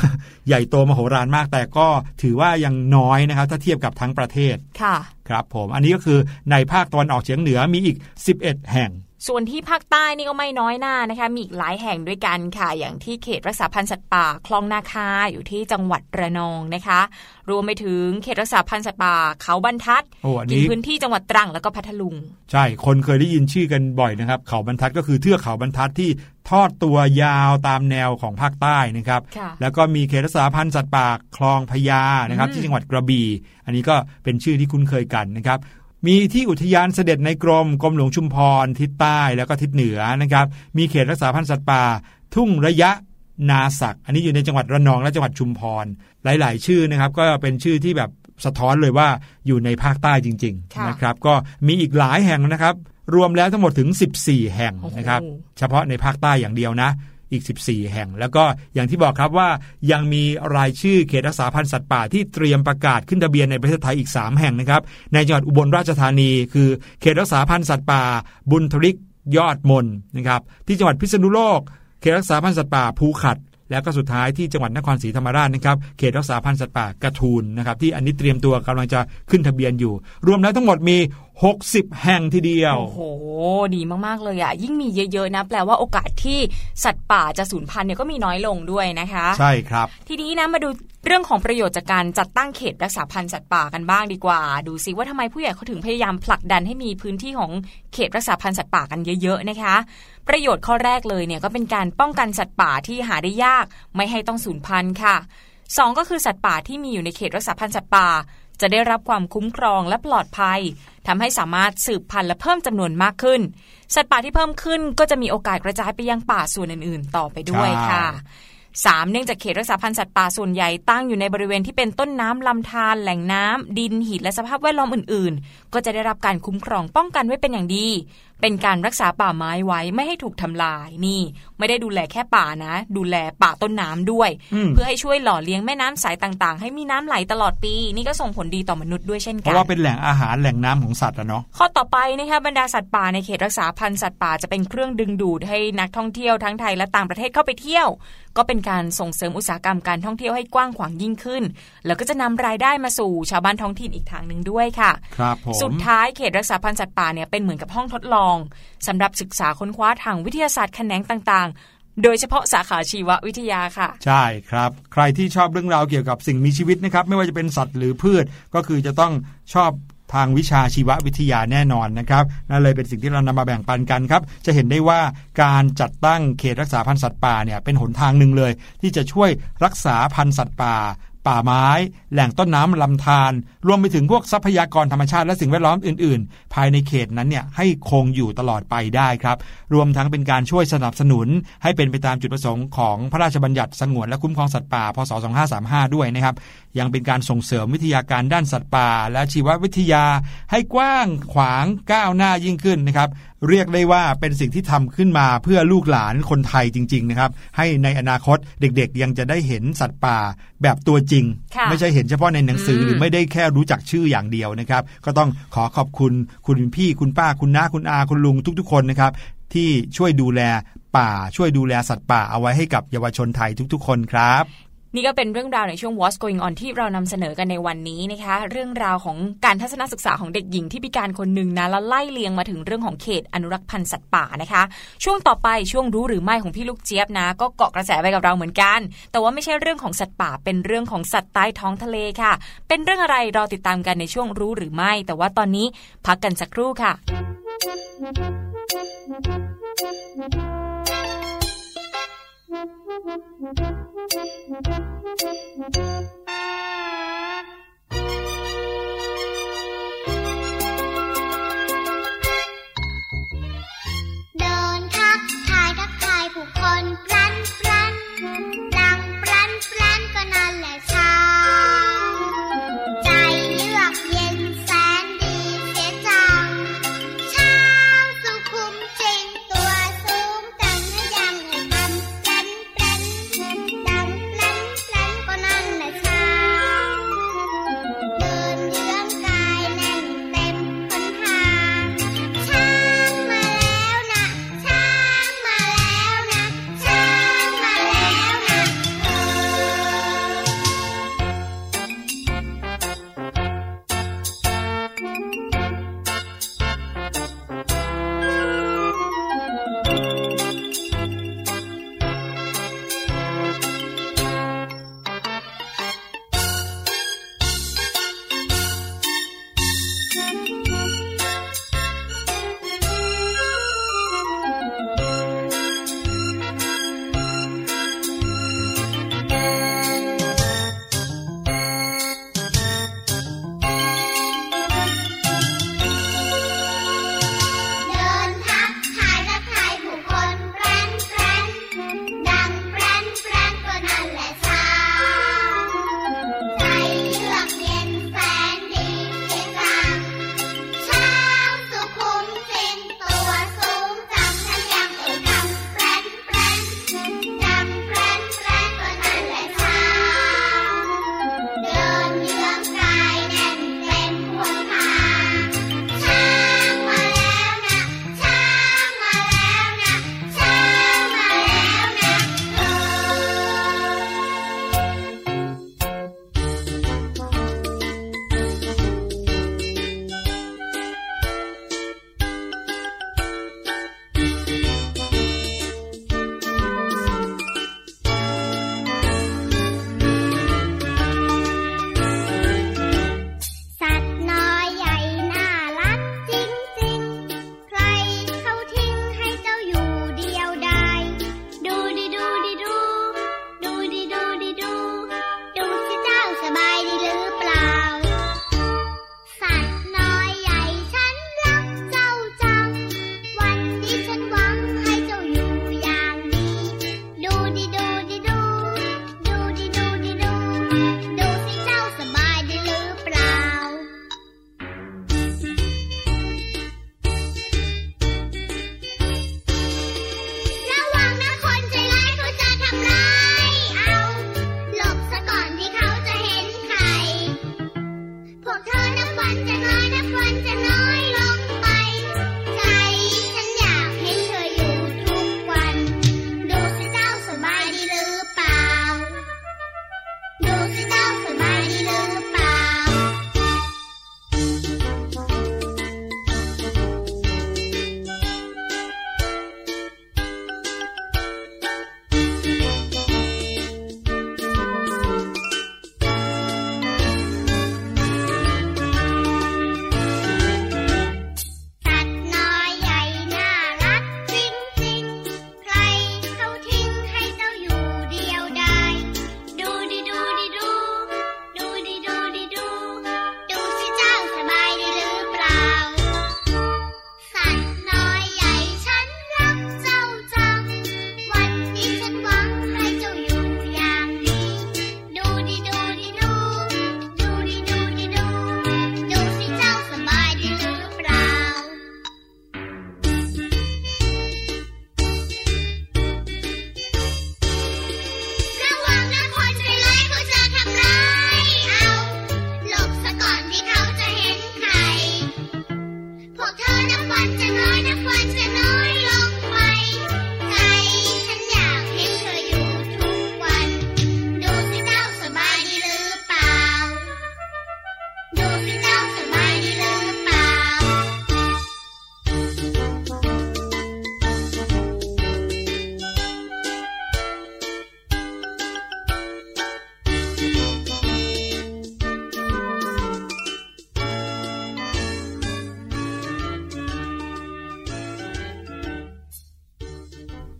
ใหญ่โตมโหฬารมากแต่ก็ถือว่ายังน้อยนะครับ ถ้าเทียบกับทั้งประเทศค่ะ ครับผมอันนี้ก็คือในภาคตะวันออกเฉียงเหนือมีอีก 11 แห่ง ส่วนที่ภาคใต้นี่ก็ไม่น้อยหน้านะคะมีอีกหลายแห่งด้วยกันค่ะ อย่างที่เขตรักษาพันธุ์สัตว์ป่าคลองนาคาอยู่ที่จังหวัดระนองนะคะ รวมไปถึงเขตรักษาพันธุ์สัตว์ป่าเขาบรรทัดโอ้อันกินนี้พื้นที่จังหวัดตรังแล้วก็พัทลุง ใช่คนเคยได้ยินชื่อกันบ่อยนะครับ เขาบรรทัดก็คือเทือกเขาบรรทัดที่ทอดตัวยาวตามแนวของภาคใต้นะครับค่ะแล้วก็มีเขตรักษาพันธุ์สัตว์ป่าคลองพญานะครับอืมที่จังหวัดกระบี่ อันนี้ก็เป็นชื่อที่คุ้นเคยกันนะครับ มีที่อุทยานเสด็จในกรมกรมหลวงชุมพร ทิศใต้แล้วก็ทิศเหนือนะครับ มีเขตรักษาพันธุ์สัตว์ป่า ทุ่งระยะนาศักอันนี้อยู่ในจังหวัดระนองและจังหวัดชุมพร หลาย ๆ ชื่อนะครับ ก็เป็นชื่อที่แบบสะท้อนเลยว่าอยู่ในภาคใต้จริงค่ะๆนะครับ ก็มีอีกหลายแห่งนะครับ รวมแล้วทั้งหมดถึง 14 แห่งนะครับโอ้โหเฉพาะในภาคใต้อย่างเดียวนะ อีก 14 แห่ง แล้วก็อย่างที่บอกครับว่ายังมีรายชื่อเขตรักษาพันธุ์สัตว์ป่าที่เตรียมประกาศขึ้นทะเบียนในประเทศไทยอีก 3 แห่งนะครับในจังหวัดอุบลราชธานี คือเขตรักษาพันธุ์สัตว์ป่า บุญทริกยอดมนนะครับที่จังหวัดพิษณุโลกเขตรักษาพันธุ์สัตว์ป่าภูขัด แล้วก็สุดท้ายที่จังหวัดนครศรีธรรมราชนะครับเขตรักษาพันธุ์สัตว์ป่ากระทูลนะครับที่อันนี้เตรียมตัวกำลังจะขึ้นทะเบียนอยู่ รวมแล้วทั้งหมดมี 60 แห่งทีเดียว โอ้โห ดีมาก ๆ เลยอะ ยิ่งมีเยอะ ๆ นะ แปลว่าโอกาสที่สัตว์ป่าจะสูญพันธุ์เนี่ยก็มีน้อยลงด้วยนะคะ ใช่ครับ ทีนี้นะมาดู เรื่องของประโยชน์จากการจัดตั้งเขตรักษาพันธุ์สัตว์ป่ากันบ้างดีกว่า ดูซิว่าทำไมผู้ใหญ่เขาถึงพยายามผลักดันให้มีพื้นที่ของเขตรักษาพันธุ์สัตว์ป่ากันเยอะ ๆ นะคะ ประโยชน์ข้อแรกเลยเนี่ยก็เป็นการป้องกันสัตว์ป่าที่หาได้ยาก ไม่ให้ต้องสูญพันธุ์ค่ะสองก็คือสัตว์ป่าที่มีอยู่ในเขตรักษาพันธุ์สัตว์ป่า จะได้รับความคุ้มครองและปลอดภัยทำให้สามารถสืบพันธุ์และเพิ่มจำนวนมากขึ้น สัตว์ป่าที่เพิ่มขึ้นก็จะมีโอกาสกระจายไปยังป่าส่วนอื่น ๆ ต่อไปด้วยค่ะ สามเนื่องจากเขตรักษาพันธุ์สัตว์ป่าส่วนใหญ่ตั้งอยู่ในบริเวณที่เป็นต้นน้ำลำธารแหล่งน้ำดินหินและสภาพแวดล้อมอื่น ๆ ก็จะได้รับการคุ้มครองป้องกันไว้เป็นอย่างดี เป็นการรักษาป่าไม้ไว้ไม่ให้ถูกทำลายนี่ ไม่ได้ดูแลแค่ป่านะ ดูแลป่าต้นน้ำด้วยอืมเพื่อให้ช่วยหล่อเลี้ยงแม่น้ำสายต่างๆ ให้มีน้ำไหลตลอดปี นี่ก็ส่งผลดีต่อมนุษย์ด้วยเช่นเพกันราะว่าเป็นแหล่งอาหารแหล่งน้ำของสัตว์อะเนาะข้อต่อไปนะคะบรรดาสัตว์ป่าในเขตรักษาพันธุ์สัตว์ป่าจะเป็นเครื่องดึงดูดให้นักท่องเที่ยวทั้งไทยและต่างประเทศเข้าไปเที่ยว ก็เป็นการส่งเสริมอุตสาหกรรมการท่องเที่ยวให้กว้างขวางยิ่งขึ้น แล้วก็จะนำรายได้มาสู่ชาวบ้านท้องถิ่นอีกทางหนึ่งด้วยค่ะครับผมสุดท้ายเขตรักษาพันธุ์สัตว์ป่าเนี่ยเป็นเหมือนกับห้องทดลองสำหรับศึกษาค้นคว้าทางวิทยาศาสตร์แขนงต่างๆ โดยเฉพาะสาขาชีววิทยาค่ะ ใช่ครับ ใครที่ชอบเรื่องราวเกี่ยวกับสิ่งมีชีวิตนะครับ ไม่ว่าจะเป็นสัตว์หรือพืชก็คือจะต้องชอบทางวิชาชีววิทยาแน่นอนนะครับนั่นเลยเป็นสิ่งที่เรานำมาแบ่งปันกันครับ จะเห็นได้ว่าการจัดตั้งเขตรักษาพันธุ์สัตว์ป่าเนี่ยเป็นหนทางหนึ่งเลย ที่จะช่วยรักษาพันธุ์สัตว์ป่า ป่าไม้ แหล่งต้นน้ำลำธารรวมไปถึงพวกทรัพยากรธรรมชาติและสิ่งแวดล้อมอื่น ๆ ภายในเขตนั้นเนี่ยให้คงอยู่ตลอดไปได้ครับ รวมทั้งเป็นการช่วยสนับสนุน ให้เป็นไปตามจุดประสงค์ของพระราชบัญญัติสงวนและคุ้มครองสัตว์ป่าพศ 2535 ด้วยนะครับ ยังเป็นการส่งเสริมวิทยาการด้านสัตว์ป่า และชีววิทยาให้กว้างขวางก้าวหน้ายิ่งขึ้นนะครับ เรียกได้ว่าเป็นสิ่งที่ทำขึ้นมาเพื่อลูกหลานคนไทยจริง ๆ นะครับ ให้ในอนาคตเด็กๆ ยังจะได้เห็นสัตว์ป่าแบบตัวจริงค่ะไม่ใช่เห็นเฉพาะในหนังสืออืมหรือไม่ได้แค่รู้จักชื่ออย่างเดียวนะครับ ก็ต้องขอขอบคุณคุณพี่คุณป้าคุณน้าคุณอาคุณลุงทุก ๆ คนนะครับที่ช่วยดูแลป่าช่วยดูแลสัตว์ป่าเอาไว้ให้กับเยาวชนไทยทุก ๆ คนครับ นี่ก็เป็นเรื่องราวในช่วง What's Going On ที่เรานำเสนอกันในวันนี้นะคะ เรื่องราวของการทัศนศึกษาของเด็กหญิงที่พิการคนหนึ่งนะแล้วไล่เลียงมาถึงเรื่องของเขตอนุรักษ์พันธุ์สัตว์ป่านะคะ ช่วงต่อไปช่วงรู้หรือไม่ของพี่ลูกเจี๊ยบนะ ก็เกาะกระแสไปกับเราเหมือนกัน แต่ว่าไม่ใช่เรื่องของสัตว์ป่า เป็นเรื่องของสัตว์ใต้ท้องทะเลค่ะ เป็นเรื่องอะไรรอติดตามกันในช่วงรู้หรือไม่ แต่ว่าตอนนี้พักกันสักครู่ค่ะ ผู้คนปลันปลันดังปลันปลันก็นั่นแหละ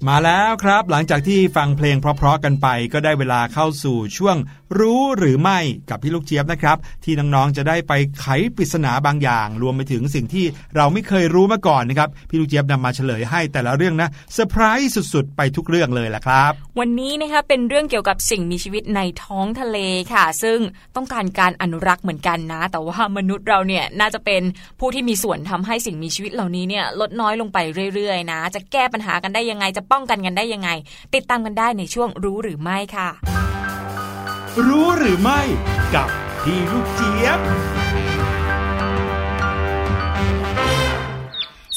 มาแล้วครับ หลังจากที่ฟังเพลงเพราะๆกันไป ก็ได้เวลาเข้าสู่ช่วงรู้หรือไม่กับพี่ลูกเจี๊ยบนะครับ ที่น้องๆจะได้ไปไขปริศนาบางอย่าง รวมไปถึงสิ่งที่เราไม่เคยรู้มาก่อนนะครับ พี่ลูกเจี๊ยบนำมาเฉลยให้แต่ละเรื่องนะเซอร์ไพรส์สุดๆ ไปทุกเรื่องเลยแหละครับ วันนี้นะคะเป็นเรื่องเกี่ยวกับสิ่งมีชีวิตในท้องทะเลค่ะ ซึ่งต้องการการอนุรักษ์เหมือนกันนะ แต่ว่ามนุษย์เราเนี่ยน่าจะเป็นผู้ที่มีส่วนทำให้สิ่งมีชีวิตเหล่านี้เนี่ยลดน้อยลงไปเรื่อยๆนะ จะแก้ปัญหากันได้ยังไงจะป้องกันกันได้ยังไง ติดตามกันได้ในช่วงรู้หรือไม่ค่ะ รู้หรือไม่กับพี่ลูกเจี๊ยบ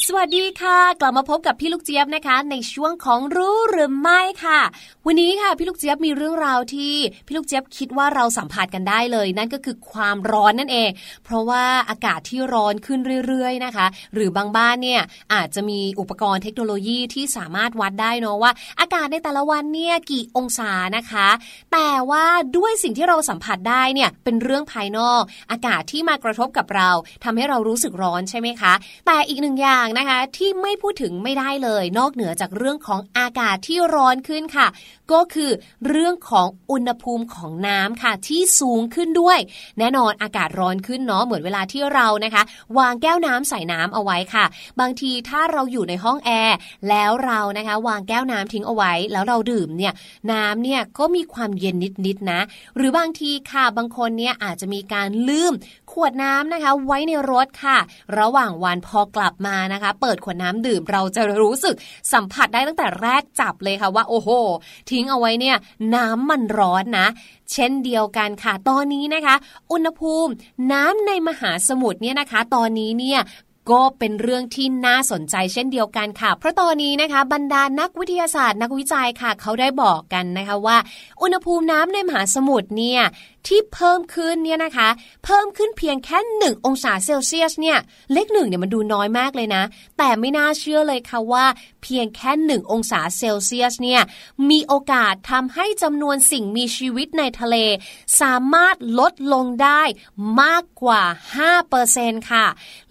สวัสดีค่ะ กลับมาพบกับพี่ลูกเจี๊ยบนะคะ ในช่วงของรู้หรือไม่ค่ะ วันนี้ค่ะพี่ลูกเจี๊ยบมีเรื่องราวที่พี่ลูกเจี๊ยบคิดว่าเราสัมผัสกันได้เลย นั่นก็คือความร้อนนั่นเอง เพราะว่าอากาศที่ร้อนขึ้นเรื่อยๆนะคะ หรือบางบ้านเนี่ยอาจจะมีอุปกรณ์เทคโนโลยีที่สามารถวัดได้เนาะว่า อากาศในแต่ละวันเนี่ยกี่องศานะคะ แต่ว่าด้วยสิ่งที่เราสัมผัสได้เนี่ยเป็นเรื่องภายนอก อากาศที่มากระทบกับเราทำให้เรารู้สึกร้อนใช่ไหมคะ แต่อีกหนึ่งอย่างนะคะที่ไม่พูดถึงไม่ได้เลย นอกเหนือจากเรื่องของอากาศที่ร้อนขึ้นค่ะ ก็คือเรื่องของอุณหภูมิของน้ำค่ะที่สูงขึ้นด้วย แน่นอนอากาศร้อนขึ้นเนาะเหมือนเวลาที่เรานะคะ วางแก้วน้ำใส่น้ำเอาไว้ค่ะ บางทีถ้าเราอยู่ในห้องแอร์แล้วเรานะคะ วางแก้วน้ำทิ้งเอาไว้ แล้วเราดื่มเนี่ยน้ำเนี่ยก็มีความเย็นนิดๆนะหรือบางทีค่ะบางคนเนี่ยอาจจะมีการลืม วดน้ำนะคะ ไว้ในรถค่ะ ระหว่างวันพอกลับมานะคะ เปิดขวดน้ำดื่มเราจะรู้สึกสัมผัสได้ตั้งแต่แรกจับเลยค่ะว่าโอ้โห ทิ้งเอาไว้เนี่ยน้ำมันร้อนนะ เช่นเดียวกันค่ะ ตอนนี้นะคะ อุณหภูมิน้ำในมหาสมุทรเนี่ยนะคะ ตอนนี้เนี่ยก็เป็นเรื่องที่น่าสนใจเช่นเดียวกันค่ะ เพราะตอนนี้นะคะ บรรดานักวิทยาศาสตร์นักวิจัยค่ะ เขาได้บอกกันนะคะว่า อุณหภูมิน้ำในมหาสมุทรเนี่ย ที่เพิ่มขึ้นเนี่ยนะคะ เพิ่มขึ้นเพียงแค่หนึ่งองศาเซลเซียสเนี่ยเลขหนึ่งเนี่ยมันดูน้อยมากเลยนะ แต่ไม่น่าเชื่อเลยค่ะว่า เพียงแค่หนึ่งองศาเซลเซียสเนี่ยมีโอกาสทำให้จำนวนสิ่งมีชีวิตในทะเล สามารถลดลงได้มากกว่า 5%ค่ะ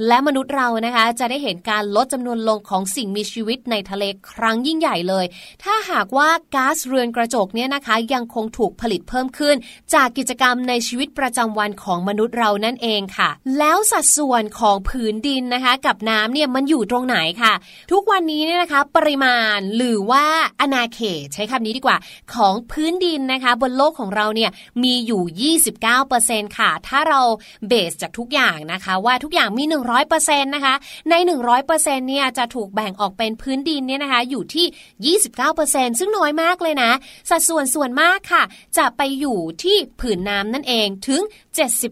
และมนุษย์เรานะคะจะได้เห็นการลดจำนวนลงของสิ่งมีชีวิตในทะเลครั้งยิ่งใหญ่เลย ถ้าหากว่าก๊าซเรือนกระจกเนี่ยนะคะยังคงถูกผลิตเพิ่มขึ้น จากกิจกรรมในชีวิตประจำวันของมนุษย์เรานั่นเองค่ะ แล้วสัดส่วนของผืนดินนะคะ กับน้ำเนี่ยมันอยู่ตรงไหนค่ะ ทุกวันนี้เนี่ยนะคะ ปริมาณหรือว่าอนาเขตใช้คำนี้ดีกว่า ของพื้นดินนะคะ บนโลกของเราเนี่ยมีอยู่ 29%ค่ะ ถ้าเราเบสจากทุกอย่างนะคะ ว่าทุกอย่างมี 100%นะคะ ใน 100%เนี่ยจะถูกแบ่งออกเป็นพื้นดินเนี่ยนะคะอยู่ที่ 29%ซึ่งน้อยมากเลยนะ สัดส่วนส่วนมากค่ะ จะไปอยู่ที่ผืนน้ำนั่นเองถึง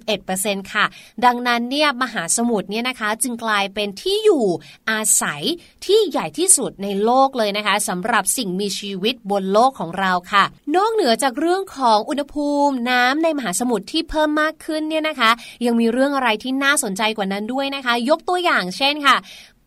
71%ค่ะ ดังนั้นเนี่ยมหาสมุทรเนี่ยนะคะจึงกลายเป็นที่อยู่อาศัยที่ใหญ่ที่สุดในโลกเลยนะคะสำหรับสิ่งมีชีวิตบนโลกของเราค่ะ นอกเหนือจากเรื่องของอุณหภูมิน้ำในมหาสมุทรที่เพิ่มมากขึ้นเนี่ยนะคะ ยังมีเรื่องอะไรที่น่าสนใจกว่านั้นด้วยนะคะ ยกตัวอย่างเช่นค่ะ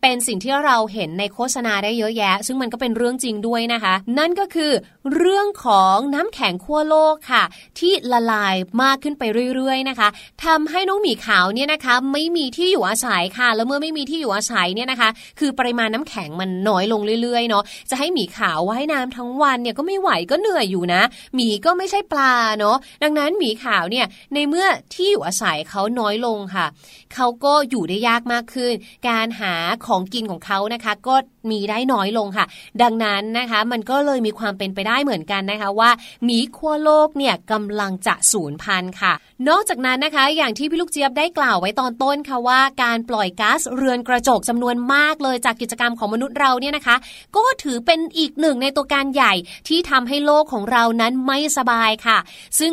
เป็นสิ่งที่เราเห็นในโฆษณาได้เยอะแยะ ซึ่งมันก็เป็นเรื่องจริงด้วยนะคะ นั่นก็คือเรื่องของน้ำแข็งขั้วโลกค่ะ ที่ละลายมากขึ้นไปเรื่อยๆนะคะทำให้น้องหมีขาวเนี่ยนะคะ ไม่มีที่อยู่อาศัยค่ะ แล้วเมื่อไม่มีที่อยู่อาศัยเนี่ยนะคะ คือปริมาณน้ำแข็งมันน้อยลงเรื่อยๆเนาะจะให้หมีขาวว่ายน้ำทั้งวันเนี่ยก็ไม่ไหวก็เหนื่อยอยู่นะหมีก็ไม่ใช่ปลาเนาะดังนั้นหมีขาวเนี่ยในเมื่อที่อยู่อาศัยเขาน้อยลงค่ะเขาก็อยู่ได้ยากมากขึ้น การหาของของกินของเขานะคะ ก็มีได้น้อยลงค่ะ ดังนั้นนะคะมันก็เลยมีความเป็นไปได้เหมือนกันนะคะว่าหมีขั้วโลกเนี่ยกำลังจะสูญพันธุ์ค่ะ นอกจากนั้นนะคะ อย่างที่พี่ลูกเจี๊ยบได้กล่าวไว้ตอนต้นค่ะว่าการปล่อยก๊าซเรือนกระจกจำนวนมากเลยจากกิจกรรมของมนุษย์เราเนี่ยนะคะ ก็ถือเป็นอีกหนึ่งในตัวการใหญ่ที่ทำให้โลกของเรานั้นไม่สบายค่ะ ซึ่ง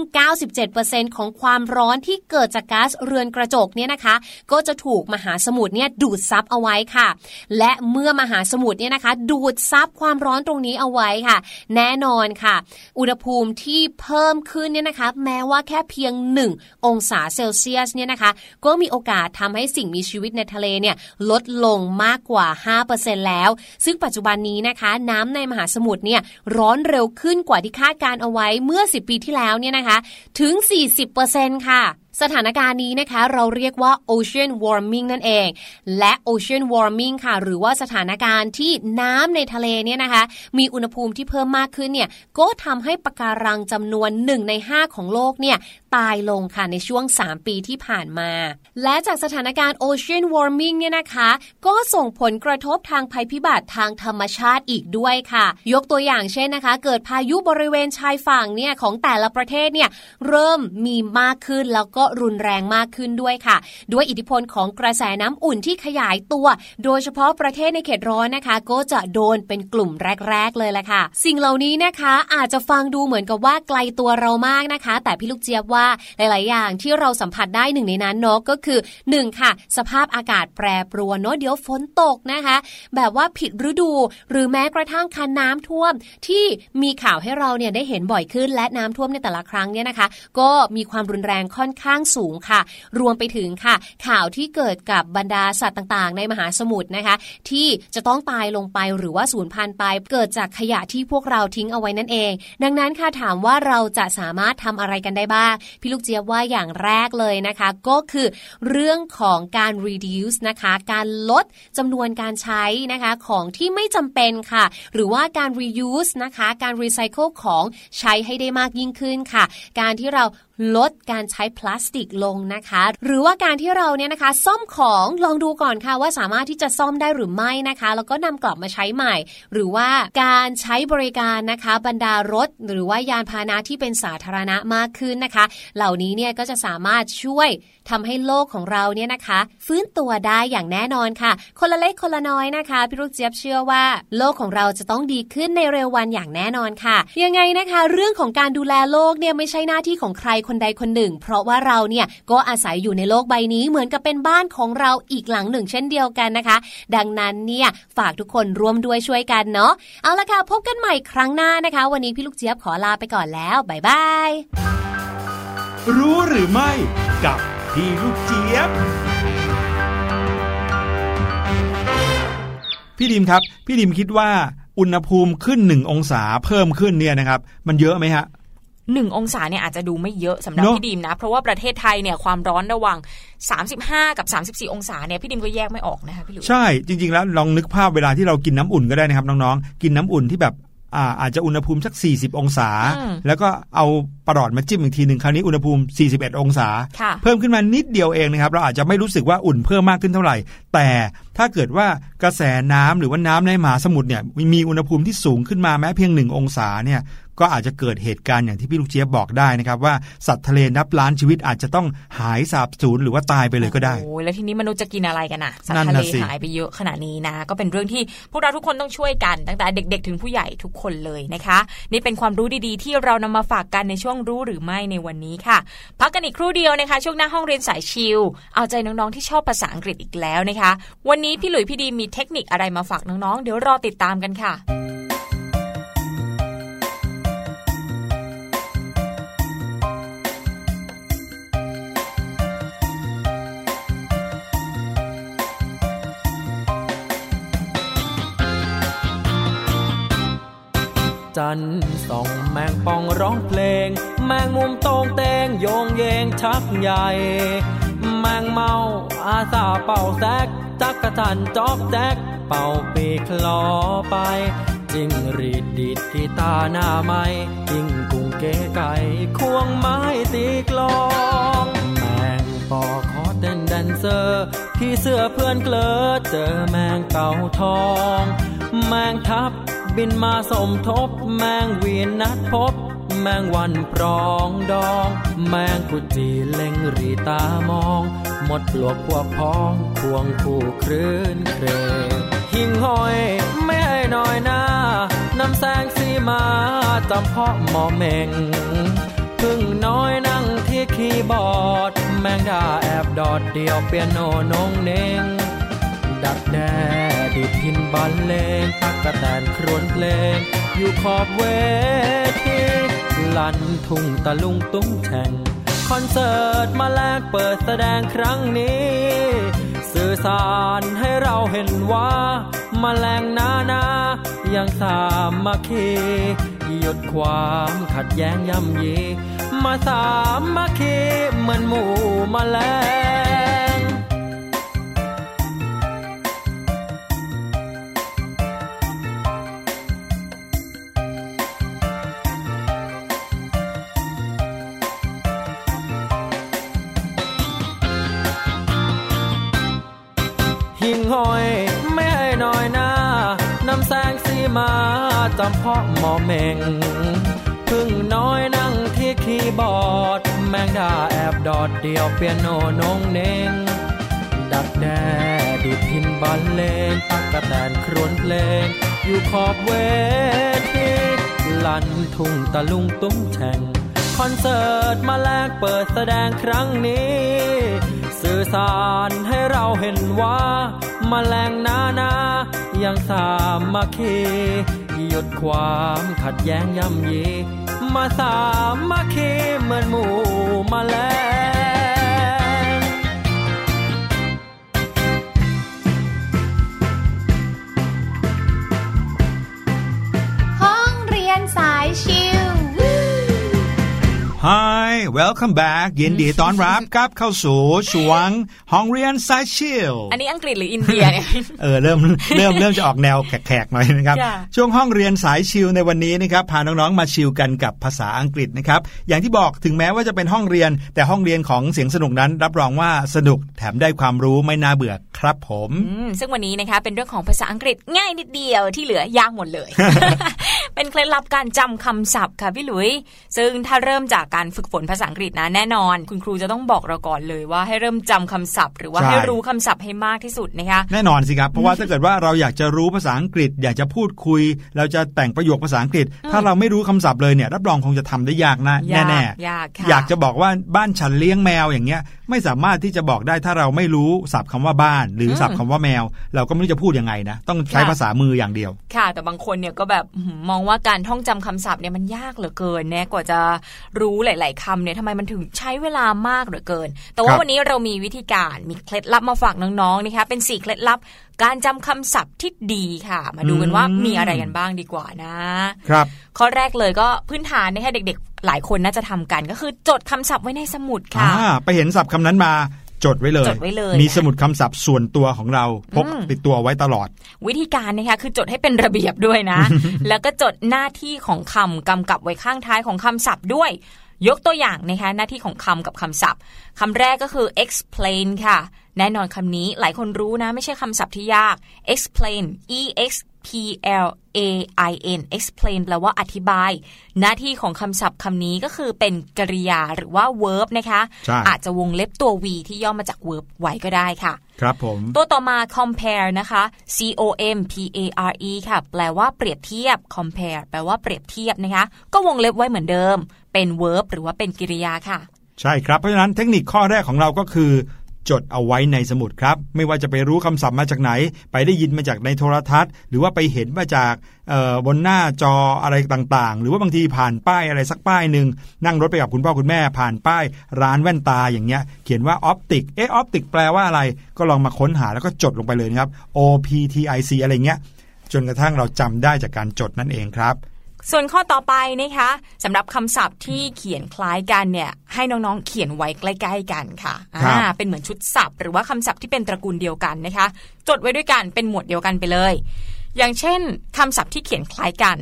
97%ของความร้อนที่เกิดจากก๊าซเรือนกระจกเนี่ยนะคะ ก็จะถูกมหาสมุทรเนี่ยดูดซับเอาไว้ค่ะและเมื่อมหาสมุทรเนี่ยนะคะ ดูดซับความร้อนตรงนี้เอาไว้ค่ะ แน่นอนค่ะ อุณหภูมิที่เพิ่มขึ้นเนี่ยนะคะ แม้ว่าแค่เพียง 1 องศาเซลเซียสเนี่ยนะคะ ก็มีโอกาสทำให้สิ่งมีชีวิตในทะเลเนี่ยลดลงมากกว่า 5%แล้ว ซึ่งปัจจุบันนี้นะคะ น้ำในมหาสมุทรเนี่ยร้อนเร็วขึ้นกว่าที่คาดการเอาไว้เมื่อ 10 ปีที่แล้วเนี่ยนะคะ ถึง 40%ค่ะ สถานการณ์นี้นะคะ เราเรียกว่า ocean warming นั่นเอง และ ocean warming ค่ะ หรือว่าสถานการณ์ที่น้ำในทะเลเนี่ยนะคะ มีอุณหภูมิที่เพิ่มมากขึ้นเนี่ยก็ทำให้ปะการังจำนวน1ใน5 ของโลกเนี่ย ตายลงค่ะในช่วง 3 ปีที่ผ่านมา และจากสถานการณ์ ocean warming เนี่ยนะคะ ก็ส่งผลกระทบทางภัยพิบัติทางธรรมชาติอีกด้วยค่ะ ยกตัวอย่างเช่นนะคะ เกิดพายุบริเวณชายฝั่งเนี่ยของแต่ละประเทศเนี่ยเริ่มมีมากขึ้นแล้วก็รุนแรงมากขึ้นด้วยค่ะ ด้วยอิทธิพลของกระแสน้ำอุ่นที่ขยายตัว โดยเฉพาะประเทศในเขตร้อนนะคะ ก็จะโดนเป็นกลุ่มแรก ๆ เลยแหละค่ะ สิ่งเหล่านี้นะคะอาจจะฟังดูเหมือนกับว่าไกลตัวเรามากนะคะ แต่พี่ลูกเจี๊ยบว่าหลาย ๆ อย่างที่เราสัมผัสได้หนึ่งในนั้นเนาะก็คือ 1 ค่ะ สภาพอากาศแปรปรวนเนาะเดี๋ยวฝนตกนะคะ แบบว่าผิดฤดู หรือแม้กระทั่งคันน้ำท่วมที่มีข่าวให้เราเนี่ยได้เห็นบ่อยขึ้น และน้ำท่วมในแต่ละครั้งเนี่ยนะคะ ก็มีความรุนแรงค่อนข้างสูงค่ะ รวมไปถึงค่ะ ข่าวที่เกิดกับบรรดาสัตว์ต่าง ๆ ในมหาสมุทรนะคะ ที่จะต้องตายลงไปหรือว่าสูญพันธุ์ไปเกิดจากขยะที่พวกเราทิ้งเอาไว้นั่นเอง ดังนั้นค่ะถามว่าเราจะสามารถทำอะไรกันได้บ้างพี่ลูกเจี๊ยบว่าอย่างแรกเลยนะคะ ก็คือเรื่องของการ reduce นะคะ การลดจำนวนการใช้นะคะของที่ไม่จำเป็นค่ะ หรือว่าการ reuse นะคะ การ recycle ของใช้ให้ได้มากยิ่งขึ้นค่ะ การที่เราลดการใช้พลาสติกลงนะคะ หรือว่าการที่เราเนี่ยนะคะ ซ่อมของลองดูก่อนค่ะว่าสามารถที่จะซ่อมได้หรือไม่นะคะ แล้วก็นำกลับมาใช้ใหม่ หรือว่าการใช้บริการนะคะ บรรดารถ หรือว่ายานพาหนะที่เป็นสาธารณะมากขึ้นนะคะ เหล่านี้เนี่ยก็จะสามารถช่วยทำให้โลกของเราเนี่ยนะคะ ฟื้นตัวได้อย่างแน่นอนค่ะ คนละเล็กคนละน้อยนะคะพี่ลูกเจี๊ยบเชื่อว่า โลกของเราจะต้องดีขึ้นในเร็ววันอย่างแน่นอนค่ะ ยังไงนะคะ เรื่องของการดูแลโลกเนี่ยไม่ใช่หน้าที่ของใครคนใดคนหนึ่ง เพราะว่าเราเนี่ยก็อาศัยอยู่ในโลกใบนี้เหมือนกับเป็นบ้านของเราอีกหลังหนึ่ง เช่นเดียวกันนะคะ ดังนั้นเนี่ยฝากทุกคนร่วมด้วยช่วยกันเนาะเอาละค่ะพบกันใหม่ครั้งหน้านะคะ วันนี้พี่ลูกเจี๊ยบขอลาไปก่อนแล้วบ๊ายบายรู้หรือไม่กับพี่ลูกเจี๊ยบพี่ดิมครับ พี่ดิมคิดว่าอุณหภูมิขึ้นหนึ่งองศาเพิ่มขึ้นเนี่ยนะครับ มันเยอะไหมฮะ หนึ่งองศาเนี่ยอาจจะดูไม่เยอะสำหรับเนอะพี่ดิมนะ เพราะว่าประเทศไทยเนี่ยความร้อนระหว่าง 35 กับ 34 องศาเนี่ยพี่ดิมก็แยกไม่ออกนะคะพี่หลุยใช่จริง ๆ แล้วลองนึกภาพเวลาที่เรากินน้ำอุ่นก็ได้นะครับน้องๆกินน้ำอุ่นที่แบบอ่าอาจจะอุณหภูมิสัก 40 องศาอืมแล้วก็เอาประหลอดมาจิ้มอีกทีหนึ่งคราวนี้อุณหภูมิ 41 องศาค่ะเพิ่มขึ้นมานิดเดียวเองนะครับ เราอาจจะไม่รู้สึกว่าอุ่นเพิ่มมากขึ้นเท่าไหร่ แต่ถ้าเกิดว่ากระแสน้ำหรือว่าน้ำในมหาสมุทรเนี่ยมีอุณหภูมิที่สูงขึ้นมาแม้เพียงหนึ่งองศาเนี่ยก็อาจจะเกิดเหตุการณ์อย่างที่พี่ลูกเจี๊ยบบอกได้นะครับ ว่าสัตว์ทะเลนับล้านชีวิตอาจจะต้องหายสาบสูญหรือว่าตายไปเลยก็ได้โอ้ยแล้วทีนี้มนุษย์จะกินอะไรกันน่ะสัตนั่ว์นทะเลน่ะสิหายไปเยอะขนาดนี้นะ ก็เป็นเรื่องที่พวกเราทุกคนต้องช่วยกันตั้งแต่เด็ก ๆ ถึงผู้ใหญ่ทุกคนเลยนะคะ นี่เป็นความรู้ดีๆ ที่เรานำมาฝากกันในช่วงรู้หรือไม่ในวันนี้ค่ะ พักกันอีกครู่เดียวนะคะ ช่วงหน้าห้องเรียนสายชิลเอาใจน้องๆที่ชอบภาษาอังกฤษอีกแล้วนะคะ วันนี้พี่หลุยพี่ดีมีเทคนิคอะไรมาฝากน้องๆ เดี๋ยวรอติดตามกันค่ะ จันทร์ส่องแมงป่องร้องเพลง แมงมุมโตงเตงโยงเยงชักใหญ่ แมงเมาอาสาเป่าแซกจักจั่นจอกแจ๊กเป่าปี่คลอไปจิ้งหรีดดีดกีตาร์หน้าไม้จิ้งกุ่งเก๋ไก๋ควงไม้ตีกลองแมงปอขอเต้นแดนเซอร์ผีเสื้อเพื่อนเกลอเจอแมงเก่าทอง แมงทับ บินมาสมทบ แมงเวียนนัดพบ แมงวันปรองดอง แมงกุจีเล็งรีตามอง หมดปลวกพวกพ้องควงคู่คลื่นเครงหิ่งห้อยไม่ให้น้อยหน้านำแสงสีมาจำเพาะหมอเมงพึ่งน้อยนั่งที่คีย์บอร์ด แมงดาแอบดอดเดียวเปียโนนงเน่งดักแด้ ดิดพินบรรเลงตักกะแตนครวนเพลง อยู่ขอบเวทีลันทุ่งตะลุงตุ้งแข่งคอนเสิร์ตมาแลกเปิดแสดงครั้งนี้ สื่อสารให้เราเห็นว่ามาแมลงนานายังสามัคคีหยุดความขัดแย้งย่ำยี มาสามัคคีเหมือนหมู่มาแลง ห้อย ไม่ให้น้อยหน้านำแสงสีมาจำเพาะหมอเมงพึ่งน้อยนั่งที่คีย์บอร์ด แมงดาแอบดอดเดียวเปียโนนงเนงดักแด้ดีดพินบันเลงตักกะแตนครวนเพลง อยู่ขอบเวทีลันทุ่งตะลุงตุ้งแฉ่งคอนเสิร์ตมาแลกเปิดแสดงครั้งนี้ สื่อสารให้เราเห็นว่ามาแรงนานายังสามัคคีหยุดความขัดแย้งย่ำยี มาสามัคคีเหมือนหมู่มาแลง welcome back ยินดีต้อนรับกลับเข้าสู่ช่วงห้องเรียนสายชิลอันนี้อังกฤษหรืออินเดียเนี่ยเออเริ่มเริ่มเริ่มจะออกแนวแขกๆหน่อยนะครับค่ะช่วงห้องเรียนสายชิลในวันนี้นะครับพาน้องๆมาชิลกันกับภาษาอังกฤษนะครับ อย่างที่บอกถึงแม้ว่าจะเป็นห้องเรียน แต่ห้องเรียนของเสียงสนุกนั้น รับรองว่าสนุกแถมได้ความรู้ไม่น่าเบื่อครับผมอืมซึ่งวันนี้นะคะเป็นเรื่องของภาษาอังกฤษง่ายนิดเดียวที่เหลือยากหมดเลย เป็นเคล็ดลับการจำคำศัพท์ค่ะพี่หลุย ซึ่งถ้าเริ่มจากการฝึกฝนภาษาอังกฤษนะแน่นอน คุณครูจะต้องบอกเราก่อนเลยว่าให้เริ่มจำคำศัพท์ หรือว่าใช่ให้รู้คำศัพท์ให้มากที่สุดนะคะแน่นอนสิครับเพราะว่าถ้าเกิดว่าเราอยากจะรู้ภาษาอังกฤษ อยากจะพูดคุย เราจะแต่งประโยคภาษาอังกฤษ ถ้าเราไม่รู้คำศัพท์เลยเนี่ยรับรองคงจะทำได้ยากนะยากแน่ยากค่ะอยากจะบอกว่าบ้านฉันเลี้ยงแมวอย่างเงี้ยไม่สามารถที่จะบอกได้ถ้าเราไม่รู้ศัพท์คำว่าบ้าน หรือศัพท์คำว่าแมว เราก็ไม่รู้จะพูดยังไงนะ ต้องใช้ภาษามืออย่างเดียว ค่ะ แต่บางคนเนี่ยก็แบบอื้อหือมองว่าการท่องจำคำศัพท์เนี่ยมันยากเหลือเกินแน่กว่าจะรู้หลาย ๆคำเนี่ยทำไมมันถึงใช้เวลามากเหลือเกิน แต่คว่ารับวันนี้เรามีวิธีการมีเคล็ดลับมาฝากน้องๆนะคะเป็นสี่เคล็ดลับ การจำคำศัพท์ที่ดีค่ะ มาดูกันว่ามีอะไรกันบ้างดีกว่านะ ครับ ข้อแรกเลยก็พื้นฐานนะคะเด็กๆ หลายคนน่าจะทำกันก็คือจดคำศัพท์ไว้ในสมุดค่ะอ่าไปเห็นศัพท์คำนั้นมาจดไว้เลยจดไว้เลยมีนะสมุดคำศัพท์ส่วนตัวของเราพกอืมติดตัวไว้ตลอด วิธีการนะคะคือจดให้เป็นระเบียบด้วยนะ แล้วก็จดหน้าที่ของคำกำกับไว้ข้างท้ายของคำศัพท์ด้วย ยกตัวอย่างนะคะหน้าที่ของคำกับคำศัพท์คำแรกก็คือ explain ค่ะ แน่นอนคำนี้หลายคนรู้นะ ไม่ใช่คำศัพท์ที่ยาก explain e x p l a i n explain แปลว่าอธิบาย หน้าที่ของคำศัพท์คำนี้ก็คือเป็นกริยาหรือว่า verb นะคะใช่อาจจะวงเล็บตัว v ที่ย่อมาจาก verb ไว้ก็ได้ค่ะ ครับผม ตัวต่อมา compare นะคะ c o m p a r e ค่ะ แปลว่าเปรียบเทียบ compare แปลว่าเปรียบเทียบนะคะ ก็วงเล็บไว้เหมือนเดิม เป็น verb หรือว่าเป็นกริยาค่ะ ใช่ครับ เพราะฉะนั้นเทคนิคข้อแรกของเราก็คือ จดเอาไว้ในสมุดครับ ไม่ว่าจะไปรู้คำศัพท์มาจากไหน ไปได้ยินมาจากในโทรทัศน์ หรือว่าไปเห็นมาจากบนหน้าจออะไรต่างๆ หรือว่าบางทีผ่านป้ายอะไรสักป้ายหนึ่งนั่งรถไปกับคุณพ่อคุณแม่ ผ่านป้ายร้านแว่นตาอย่างเงี้ย เขียนว่าออปติกเออออปติกแปลว่าอะไร ก็ลองมาค้นหาแล้วก็จดลงไปเลยครับ O P T I C อะไรเงี้ยจนกระทั่งเราจำได้จากการจดนั่นเองครับ ส่วนข้อต่อไปนะคะสำหรับคำศัพท์ที่เขียนคล้ายกันเนี่ยให้น้องๆเขียนไว้ใกล้ๆกันค่ะครับอ่าเป็นเหมือนชุดศัพท์ หรือว่าคำศัพท์ที่เป็นตระกูลเดียวกันนะคะ จดไว้ด้วยกันเป็นหมวดเดียวกันไปเลย อย่างเช่นคำศัพท์ที่เขียนคล้ายกัน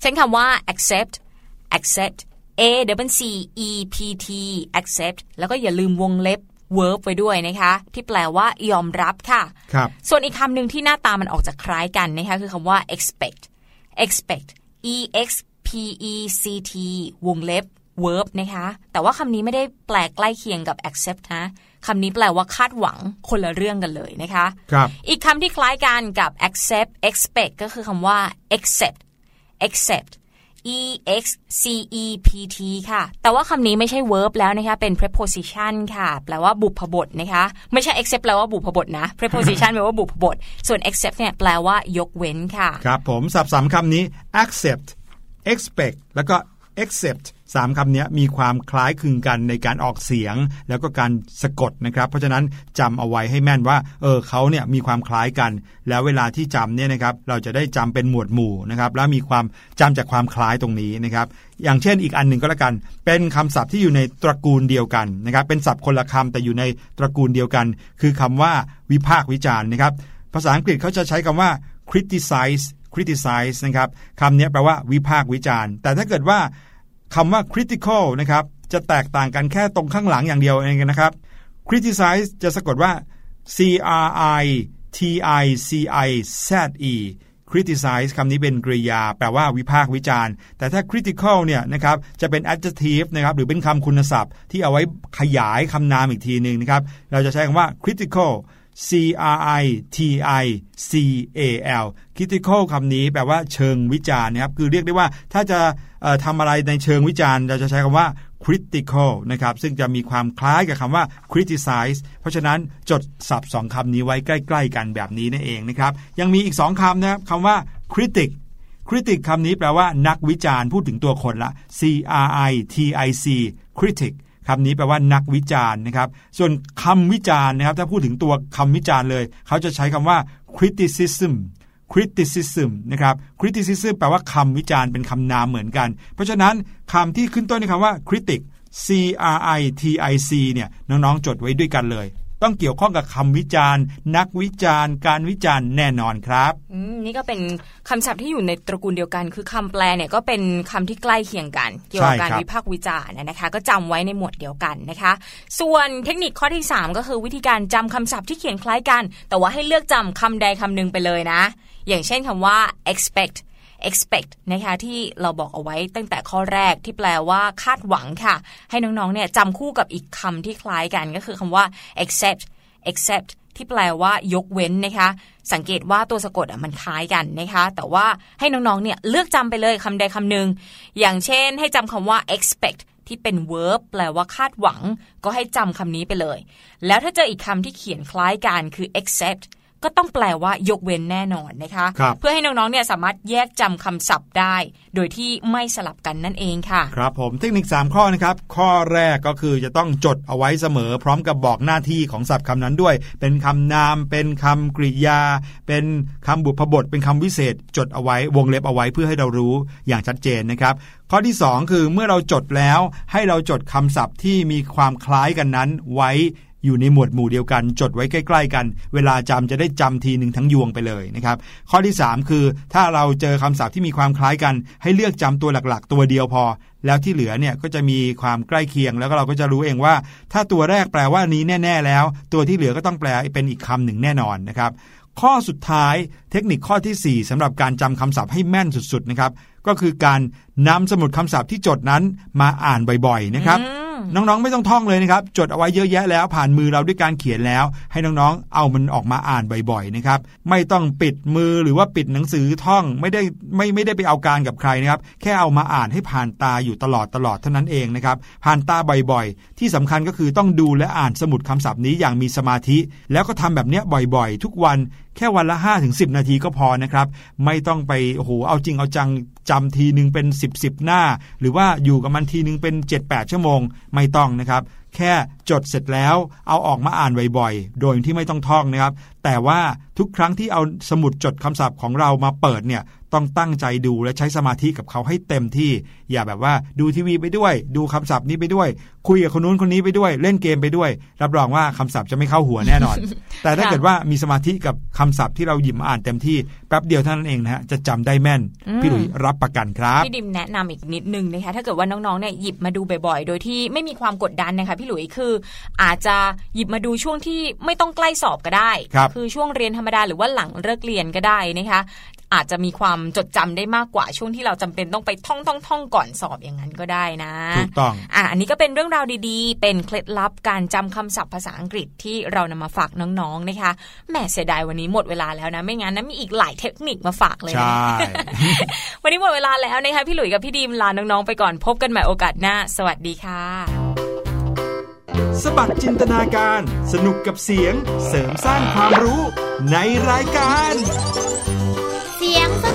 เช่นคำว่า accept accept a w c e p t accept แล้วก็อย่าลืมวงเล็บ verb ไว้ด้วยนะคะ ที่แปลว่ายอมรับค่ะครับส่วนอีกคำหนึ่งที่หน้าตามันออกจะคล้ายกันนะคะคือคำว่า expect expect e x p e c t วงเล็บ verb นะคะ แต่ว่าคำนี้ไม่ได้แปลใกล้เคียงกับ accept นะคำนี้แปลว่าคาดหวังคนละเรื่องกันเลยนะคะครับอีกคำที่คล้ายกันกับ accept expect ก็คือคำว่า accept accept e x c e p t ค่ะ แต่ว่าคำนี้ไม่ใช่ verb แล้วนะคะ เป็น preposition ค่ะ แปลว่าบุพบทนะคะ ไม่ใช่ accept แปลว่าบุพบทนะ preposition แปลว่าบุพบท ส่วน accept เนี่ยแปลว่ายกเว้นค่ะ ครับผมสับสามคำนี้ accept expect แล้วก็ accept สามคำนี้มีความคล้ายคลึงกันในการออกเสียง แล้วก็การสะกดนะครับ เพราะฉะนั้นจำเอาไว้ให้แม่นว่าเออเขาเนี่ยมีความคล้ายกัน แล้วเวลาที่จำเนี่ยนะครับเราจะได้จำเป็นหมวดหมู่นะครับแล้วมีความจำจากความคล้ายตรงนี้นะครับอย่างเช่นอีกอันหนึ่งก็แล้วกัน เป็นคำศัพท์ที่อยู่ในตระกูลเดียวกันนะครับเป็นศัพท์คนละคำแต่อยู่ในตระกูลเดียวกัน คือคำว่าวิพากษ์วิจารณ์นะครับภาษาอังกฤษเขาจะใช้คำว่า criticize criticize นะครับคำนี้แปลว่าวิพากษ์วิจารณ์ แต่ถ้าเกิดว่า คำว่า critical นะครับจะแตกต่างกันแค่ตรงข้างหลังอย่างเดียวเองนะครับ criticize จะสะกดว่า c r i t i c i z e criticize คำนี้เป็นกริยา แปลว่าวิพากษ์วิจารณ์ แต่ถ้า critical เนี่ยนะครับจะเป็น adjective นะครับหรือเป็นคำคุณศัพท์ ที่เอาไว้ขยายคำนามอีกทีหนึ่งนะครับเราจะใช้คำว่า critical C R I T I C A L critical คำนี้แปลว่าเชิงวิจารณ์นะครับคือเรียกได้ว่าถ้าจะทำอะไรในเชิงวิจารณ์ เราจะใช้คำว่า critical นะครับซึ่งจะมีความคล้ายกับคำว่า criticize เพราะฉะนั้นจดศัพท์สองคำนี้ไว้ใกล้ ๆ กันแบบนี้นั่นเองนะครับยังมีอีกสองคำนะครับคำว่า critic critic คำนี้แปลว่านักวิจารณ์พูดถึงตัวคนละ C R I T I C critic คำนี้แปลว่านักวิจารณ์นะครับ ส่วนคำวิจารณ์นะครับ ถ้าพูดถึงตัวคำวิจารณ์เลย เขาจะใช้คำว่า criticism criticism นะครับ criticism แปลว่าคำวิจารณ์เป็นคำนามเหมือนกัน เพราะฉะนั้นคำที่ขึ้นต้นในคำว่า critic C R I T I C เนี่ยน้องๆจดไว้ด้วยกันเลย ต้องเกี่ยวข้องกับคำวิจารณ์ นักวิจารณ์ การวิจารณ์แน่นอนครับอืมนี่ก็เป็นคำศัพท์ที่อยู่ในตระกูลเดียวกัน คือคำแปลเนี่ยก็เป็นคำที่ใกล้เคียงกัน เกี่ยวกับการใช่ครับวิพากษ์วิจารณ์นะคะ ก็จำไว้ในหมวดเดียวกันนะคะ ส่วนเทคนิคข้อที่ 3 ก็คือวิธีการจำคำศัพท์ที่เขียนคล้ายกัน แต่ว่าให้เลือกจำคำใดคำหนึ่งไปเลยนะ อย่างเช่นคำว่า expect expect นะคะที่เราบอกเอาไว้ตั้งแต่ข้อแรกที่แปลว่าคาดหวังค่ะ ให้น้องๆเนี่ยจำคู่กับอีกคำที่คล้ายกันก็คือคำว่า accept accept ที่แปลว่ายกเว้นนะคะ สังเกตว่าตัวสะกดอะมันคล้ายกันนะคะ แต่ว่าให้น้องๆเนี่ยเลือกจำไปเลยคำใดคำหนึ่งอย่างเช่น ให้จำคำว่า expect ที่เป็น verb แปลว่าคาดหวัง ก็ให้จำคำนี้ไปเลย แล้วถ้าเจออีกคำที่เขียนคล้ายกันคือ accept ก็ต้องแปลว่ายกเว้นแน่นอนนะคะครับเพื่อให้น้องๆเนี่ยสามารถแยกจำคำศัพท์ได้ โดยที่ไม่สลับกันนั่นเองค่ะ ครับผมเทคนิค 3 ข้อนะครับ ข้อแรกก็คือจะต้องจดเอาไว้เสมอ พร้อมกับบอกหน้าที่ของศัพท์คำนั้นด้วย เป็นคำนาม เป็นคำกริยา เป็นคำบุพบท เป็นคำวิเศษ จดเอาไว้วงเล็บเอาไว้เพื่อให้เรารู้อย่างชัดเจนนะครับข้อที่ 2 คือเมื่อเราจดแล้วให้เราจดคำศัพท์ที่มีความคล้ายกันนั้นไว้ อยู่ในหมวดหมู่เดียวกัน จดไว้ใกล้ ๆ กัน เวลาจำจะได้จำทีหนึ่งทั้งยวงไปเลยนะครับ ข้อที่ 3 คือ ถ้าเราเจอคำศัพท์ที่มีความคล้ายกัน ให้เลือกจำตัวหลักๆ ตัวเดียวพอ แล้วที่เหลือเนี่ยก็จะมีความใกล้เคียง แล้วก็เราก็จะรู้เองว่า ถ้าตัวแรกแปลว่านี้แน่ ๆ แล้ว ตัวที่เหลือก็ต้องแปลเป็นอีกคำหนึ่งแน่นอนนะครับข้อสุดท้ายเทคนิคข้อทีสี่4สำหรับการจำคำศัพท์ให้แม่นสุดๆนะครับ ก็คือการนำสมุดคำศัพท์ที่จดนั้นมาอ่านบ่อยๆนะครับ น้องๆไม่ต้องท่องเลยนะครับ จดเอาไว้เยอะแยะแล้วผ่านมือเราด้วยการเขียนแล้ว ให้น้องๆ เอามันออกมาอ่านบ่อยๆนะครับ ไม่ต้องปิดมือหรือว่าปิดหนังสือท่องไม่ได้ไม่ไม่ได้ไปเอาการกับใครนะครับ แค่เอามาอ่านให้ผ่านตาอยู่ตลอดตลอดเท่านั้นเองนะครับ ผ่านตาบ่อยๆ ที่สำคัญก็คือต้องดูและอ่านสมุดคำศัพท์นี้อย่างมีสมาธิ แล้วก็ทำแบบเนี้ยบ่อยๆ ทุกวันแค่วันละ 5-10 นาทีก็พอนะครับ ไม่ต้องไปโอ้โหเอาจริงเอาจังจำทีหนึ่งเป็น 10บสหน้า หรือว่าอยู่กับมันทีหนึ่งเป็น 7-8 ชั่วโมง ไม่ต้องนะครับแค่จดเสร็จแล้วเอาออกมาอ่านบ่อยๆ โดยที่ไม่ต้องท่องนะครับ แต่ว่าทุกครั้งที่เอาสมุดจดคำศัพท์ของเรามาเปิดเนี่ย ต้องตั้งใจดูและใช้สมาธิกับเขาให้เต็มที่ อย่าแบบว่าดูทีวีไปด้วย ดูคำศัพท์นี้ไปด้วย คุยกับคนนู้นคนนี้ไปด้วย เล่นเกมไปด้วย รับรองว่าคำศัพท์จะไม่เข้าหัวแน่นอน แต่ถ้าค่ะเกิดว่ามีสมาธิกับคำศัพท์ที่เราหยิบมาอ่านเต็มที่แป๊บเดียวเท่านั้นเองนะฮะจะจำได้แม่น พี่หลุยรับประกันครับพี่ดิมแนะนำอีกนิดนึงนะคะถ้าเกิดว่าน้องๆเนี่ยหยิบมาดูบ่อยๆ โดยที่ไม่มีความกดดันนะคะพี่หลุยคืออาจจะหยิบมาดูช่วงที่ไม่ต้องใกล้สอบก็ได้ครับอช่วงเรียนธรรมดาหรือว่าหลังเลิกเรียนก็ได้นะคะ อาจจะมีความจดจำได้มากกว่าช่วงที่เราจำเป็นต้องไปท่องท่องท่องก่อนสอบอย่างนั้นก็ได้นะถูกต้องอะอันนี้ก็เป็นเรื่องราวดีๆ เป็นเคล็ดลับการจำคำศัพท์ภาษาอังกฤษที่เรานำมาฝากน้องๆนะคะแหมเสียดายวันนี้หมดเวลาแล้วนะ ไม่งั้นนะมีอีกหลายเทคนิคมาฝากเลยใช่นะวันนี้หมดเวลาแล้วนะคะพี่หลุยกับพี่ดีมลาน้องๆไปก่อนพบกันใหม่โอกาสหน้า สวัสดีค่ะสบัดจินตนาการ สนุกกับเสียง เสริมสร้างความรู้ในรายการ yang.